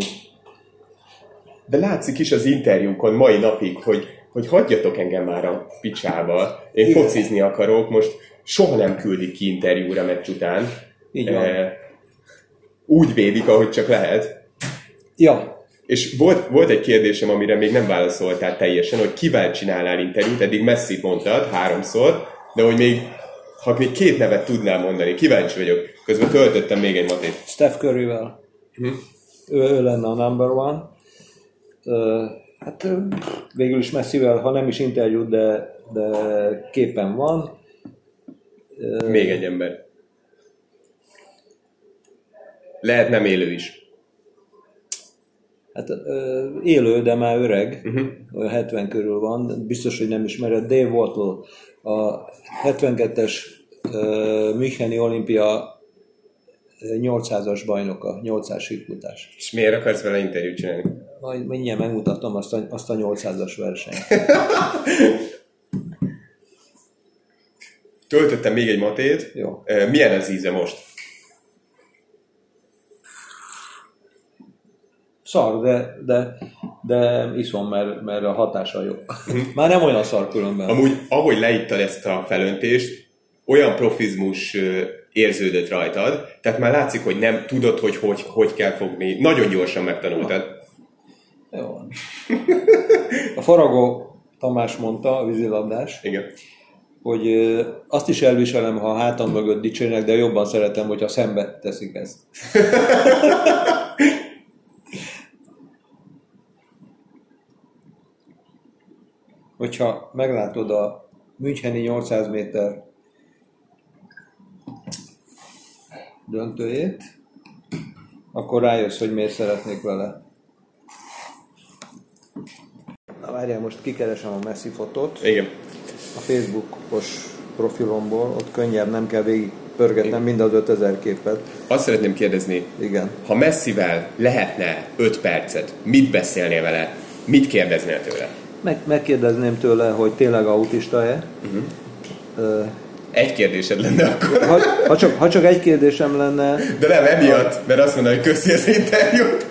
de látszik is az interjúkon mai napig, hogy, hogy hagyjatok engem már a picsába, én Igen. focizni akarok, most soha nem küldik ki interjúra meccs után. Így van. E, úgy védik, ahogy csak lehet. Ja. És volt, volt egy kérdésem, amire még nem válaszoltál teljesen, hogy kivel csinálnál interjút, eddig Messi mondtad háromszor, de hogy még, ha még két nevet tudnál mondani, kíváncsi vagyok. Közben töltöttem még egy matét. Steph Curryvel. Hm? Ő, ő lenne a number one hát végül is messzivel, ha nem is interjú, de, de képen van. Még egy ember. Lehet nem élő is. Hát élő, de már öreg, uh-huh. olyan 70 körül van, biztos, hogy nem ismered. Dave Wattle, a 72-es Müncheni olimpia 800-as bajnoka, 800 síkfutás. És miért akarsz vele interjút csinálni? Majd mindjárt megmutatom azt a, azt a 800-as versenyt. [LAUGHS] Töltöttem még egy matét. Jó. Milyen az íze most? Szar, de, de, de iszom, mert, mert a hatása jó. Már nem olyan szar különben. Amúgy, ahogy leittad ezt a felöntést, olyan profizmus érződött rajtad, tehát már látszik, hogy nem tudod, hogy hogy, hogy kell fogni. Nagyon gyorsan megtanultad. Jó van. A Faragó Tamás mondta, a vízilabdás, Igen. hogy azt is elviselem, ha a hátam mögött dicsérnek, de jobban szeretem, hogyha szembe teszik ezt. [LAUGHS] Hogyha meglátod a Müncheni 800 méter döntőjét, akkor rájössz, hogy miért szeretnék vele. Na várjál, most kikeresem a Messi fotót Igen. a Facebookos profilomból, ott könnyebb, nem kell végig pörgetnem mind az 5000 képet. Azt szeretném kérdezni, Igen. ha Messivel lehetne 5 percet, mit beszélnél vele? Mit kérdeznél tőle? Meg, megkérdezném tőle, hogy tényleg autista-e. Uh-huh. Egy kérdésed lenne akkor. Ha, ha, csak, ha csak egy kérdésem lenne, De nem emiatt, mert azt mondta, hogy köszi az interjút.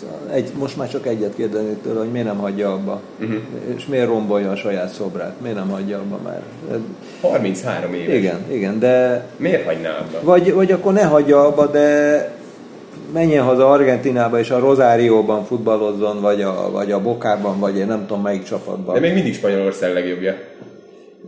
szóval egy, most már csak egyet kérdezni tőle, hogy miért nem hagyja abba. Uh-huh. És miért rombolja a saját szobrát. Miért nem hagyja abba már. 33 éves. Igen, igen, de Miért hagyná abba? Vagy, vagy akkor ne hagyja abba, de menjen haza Argentinába és a Rosárióban futballozzon, vagy a, vagy a Bokában, vagy én nem tudom melyik csapatban. De még mindig Spanyolország legjobbja.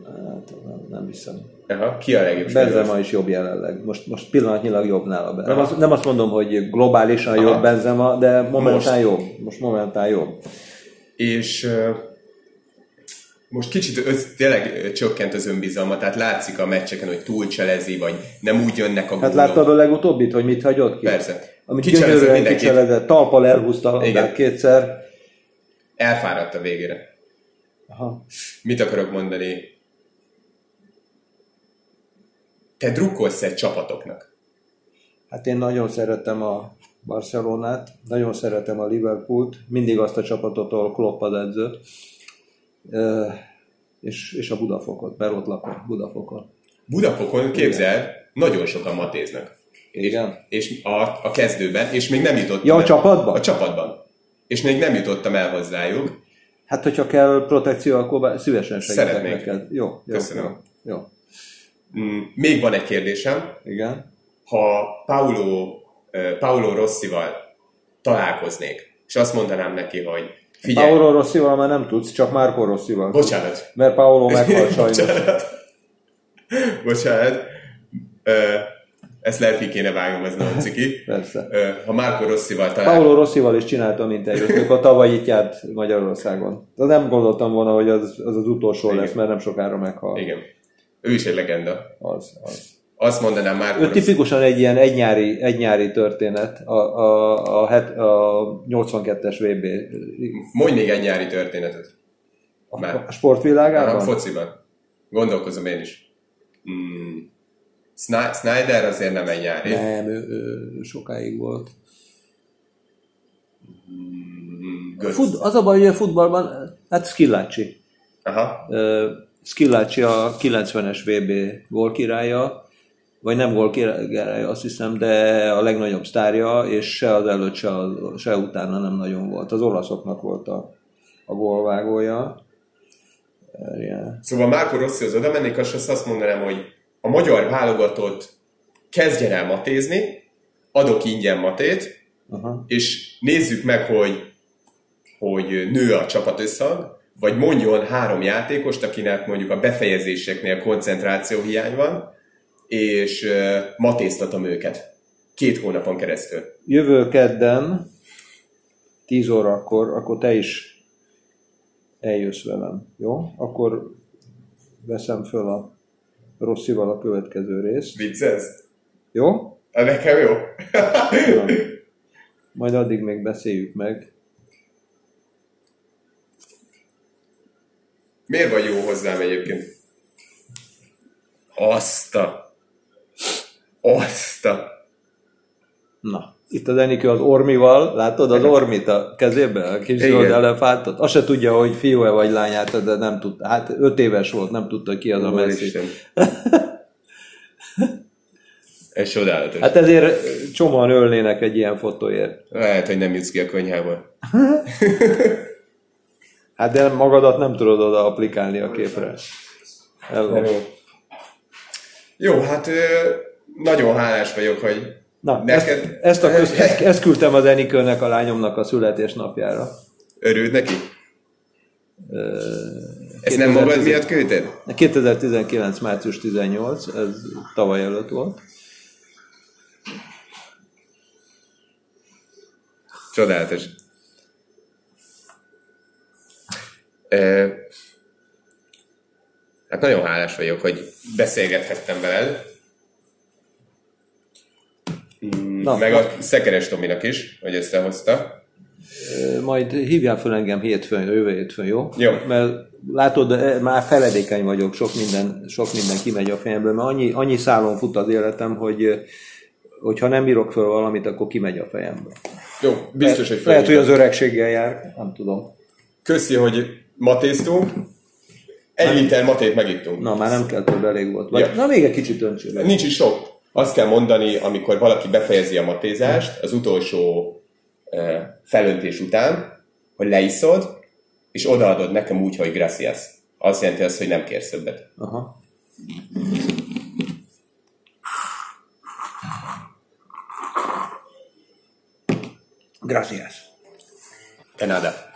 Hát, nem, nem hiszem. Aha, ki a legjobb Benzema is jobb jelenleg. Most, most pillanatnyilag jobb nála. Nem azt, nem azt mondom, hogy globálisan jobb Benzema, de momentán Most. jobb. Most momentán jobb. És uh, most kicsit össz, tényleg csökkent az önbizalma, tehát látszik a meccseken, hogy túlcselezi, vagy nem úgy jönnek a Hát gólok. láttad a legutóbbit, hogy mit hagyott ki? Persze. Amit gyönyörűen mindenkit. kicselezett. Talpal elhúzta a labdát kétszer. Elfáradt a végére. Aha. Mit akarok mondani? Te drukkolsz egy csapatoknak. Hát én nagyon szeretem a Barcelonát, nagyon szeretem a Liverpoolt, mindig azt a csapatot, ahol Klopp az edző, és, és a Budafokot, mert ott lakom, Budafokon. Budafokon képzeld, nagyon sokan matéznak. Igen. És a, a kezdőben, és még nem jutottam Ja, a el- csapatban? A csapatban. És még nem jutottam el hozzájuk. Hát, hogyha kell protekció, akkor szívesen segítek Szeretnék. neked. Jó, jó, Köszönöm. Jó, jó. Mm, Még van egy kérdésem. Igen. Ha Paulo, Paulo Rossival találkoznék, és azt mondanám neki, hogy figyelj, Paolo Rossival már nem tudsz, csak Marco Rossival. bocsánat, Mert Paolo [LAUGHS] meghalt sajnos. bocsánat, bocsánat, Ö, ezt lehet ki kéne vágnom, ez nagyon ciki. Persze. Ha Marco Rossival találkoznék, Paolo Rossival is csináltam interjút, mikor tavaly itt járt Magyarországon. De nem gondoltam volna, hogy az az, az utolsó Igen. lesz, mert nem sokára meghal. igen, ő is egy legenda. Az, az. Azt mondanám Marco Ő tipikusan egy ilyen egynyári, egynyári történet, a, a, a, het, a 82-es VB mondj még egy nyári történetet. a, Már. a sportvilágában. A fociban. Gondolkozom én is. Mm. Snyder azért nem egy nyári. Nem, ő, ő sokáig volt. Mm, Götz. Fut, az a baj, hogy a futballban, hát Skillacci. Aha. Ö, Skillacci a 90-es VB gólkirálya, vagy nem gólkirálya, azt hiszem, de a legnagyobb sztárja, és se az előtt, se, az, se utána nem nagyon volt. Az olaszoknak volt a, a gólvágója. Igen. Szóval Márko Rossi az oda mennék, és azt mondanám, hogy a magyar válogatott kezdjen el matézni, adok ingyen matét, Aha. és nézzük meg, hogy, hogy nő a csapat összhang, vagy mondjon három játékost, akinek mondjuk a befejezéseknél koncentráció hiány van, és uh, matéztatom őket. Két hónapon keresztül. Jövő kedden, 10 órakor, akkor te is eljössz velem, jó? Akkor veszem föl a Rosszival a következő részt, Viccelsz? jó? Hát Nekem jó. Jó. Majd addig még beszéljük meg. Miért vagy jó hozzám egyébként? Azt a... Azt a... Na, itt az Enikő az ormival, látod az ormit a kezében, a kis Igen. zöld elefántot? Azt se tudja, hogy fiú-e vagy lányát, de nem tudta. Hát öt éves volt, nem tudta ki az a messzi. [LAUGHS] Ez csodálatos. Hát ezért csomóan ölnének egy ilyen fotóért. Lehet, hogy nem jutsz ki a konyhába. [LAUGHS] Hát de magadat nem tudod oda applikálni a képre. Hello. Jó, hát nagyon hálás vagyok, hogy Na, Neked- ezt, ezt, a [LAUGHS] köz, ezt, ezt küldtem az Enikőnek a lányomnak a születésnapjára. örült neki. Ö, Ezt nem magad 2010 miatt küldted? 2019. március 18, ez tavaly előtt volt. Csodálatos. Ö, Hát nagyon hálás vagyok, hogy beszélgethettem veled. Mm, Na, Meg a Szekeres Tominak is, hogy összehozta. Majd hívjál fel engem hétfőn, jövő hétfőn, jó? Jó. Mert látod, eh, már feledékeny vagyok, sok minden, sok minden kimegy a fejemből, mert annyi, annyi szálon fut az életem, hogy eh, hogyha nem írok föl valamit, akkor kimegy a fejemből. Jó, biztos, hogy Lehet, hogy az öregséggel jár, nem tudom. Köszi, hogy matéztunk. Egy liter matét megittunk. Na, már nem kell több, elég volt. Vagy, Ja. Na, még egy kicsit öntsél. Nincs is sok. Azt kell mondani, amikor valaki befejezi a matézást, az utolsó felöntés után, hogy leiszod, és odaadod nekem úgy, hogy gracias. Azt jelenti azt, hogy nem kérsz többet. Aha. Gracias. De nada.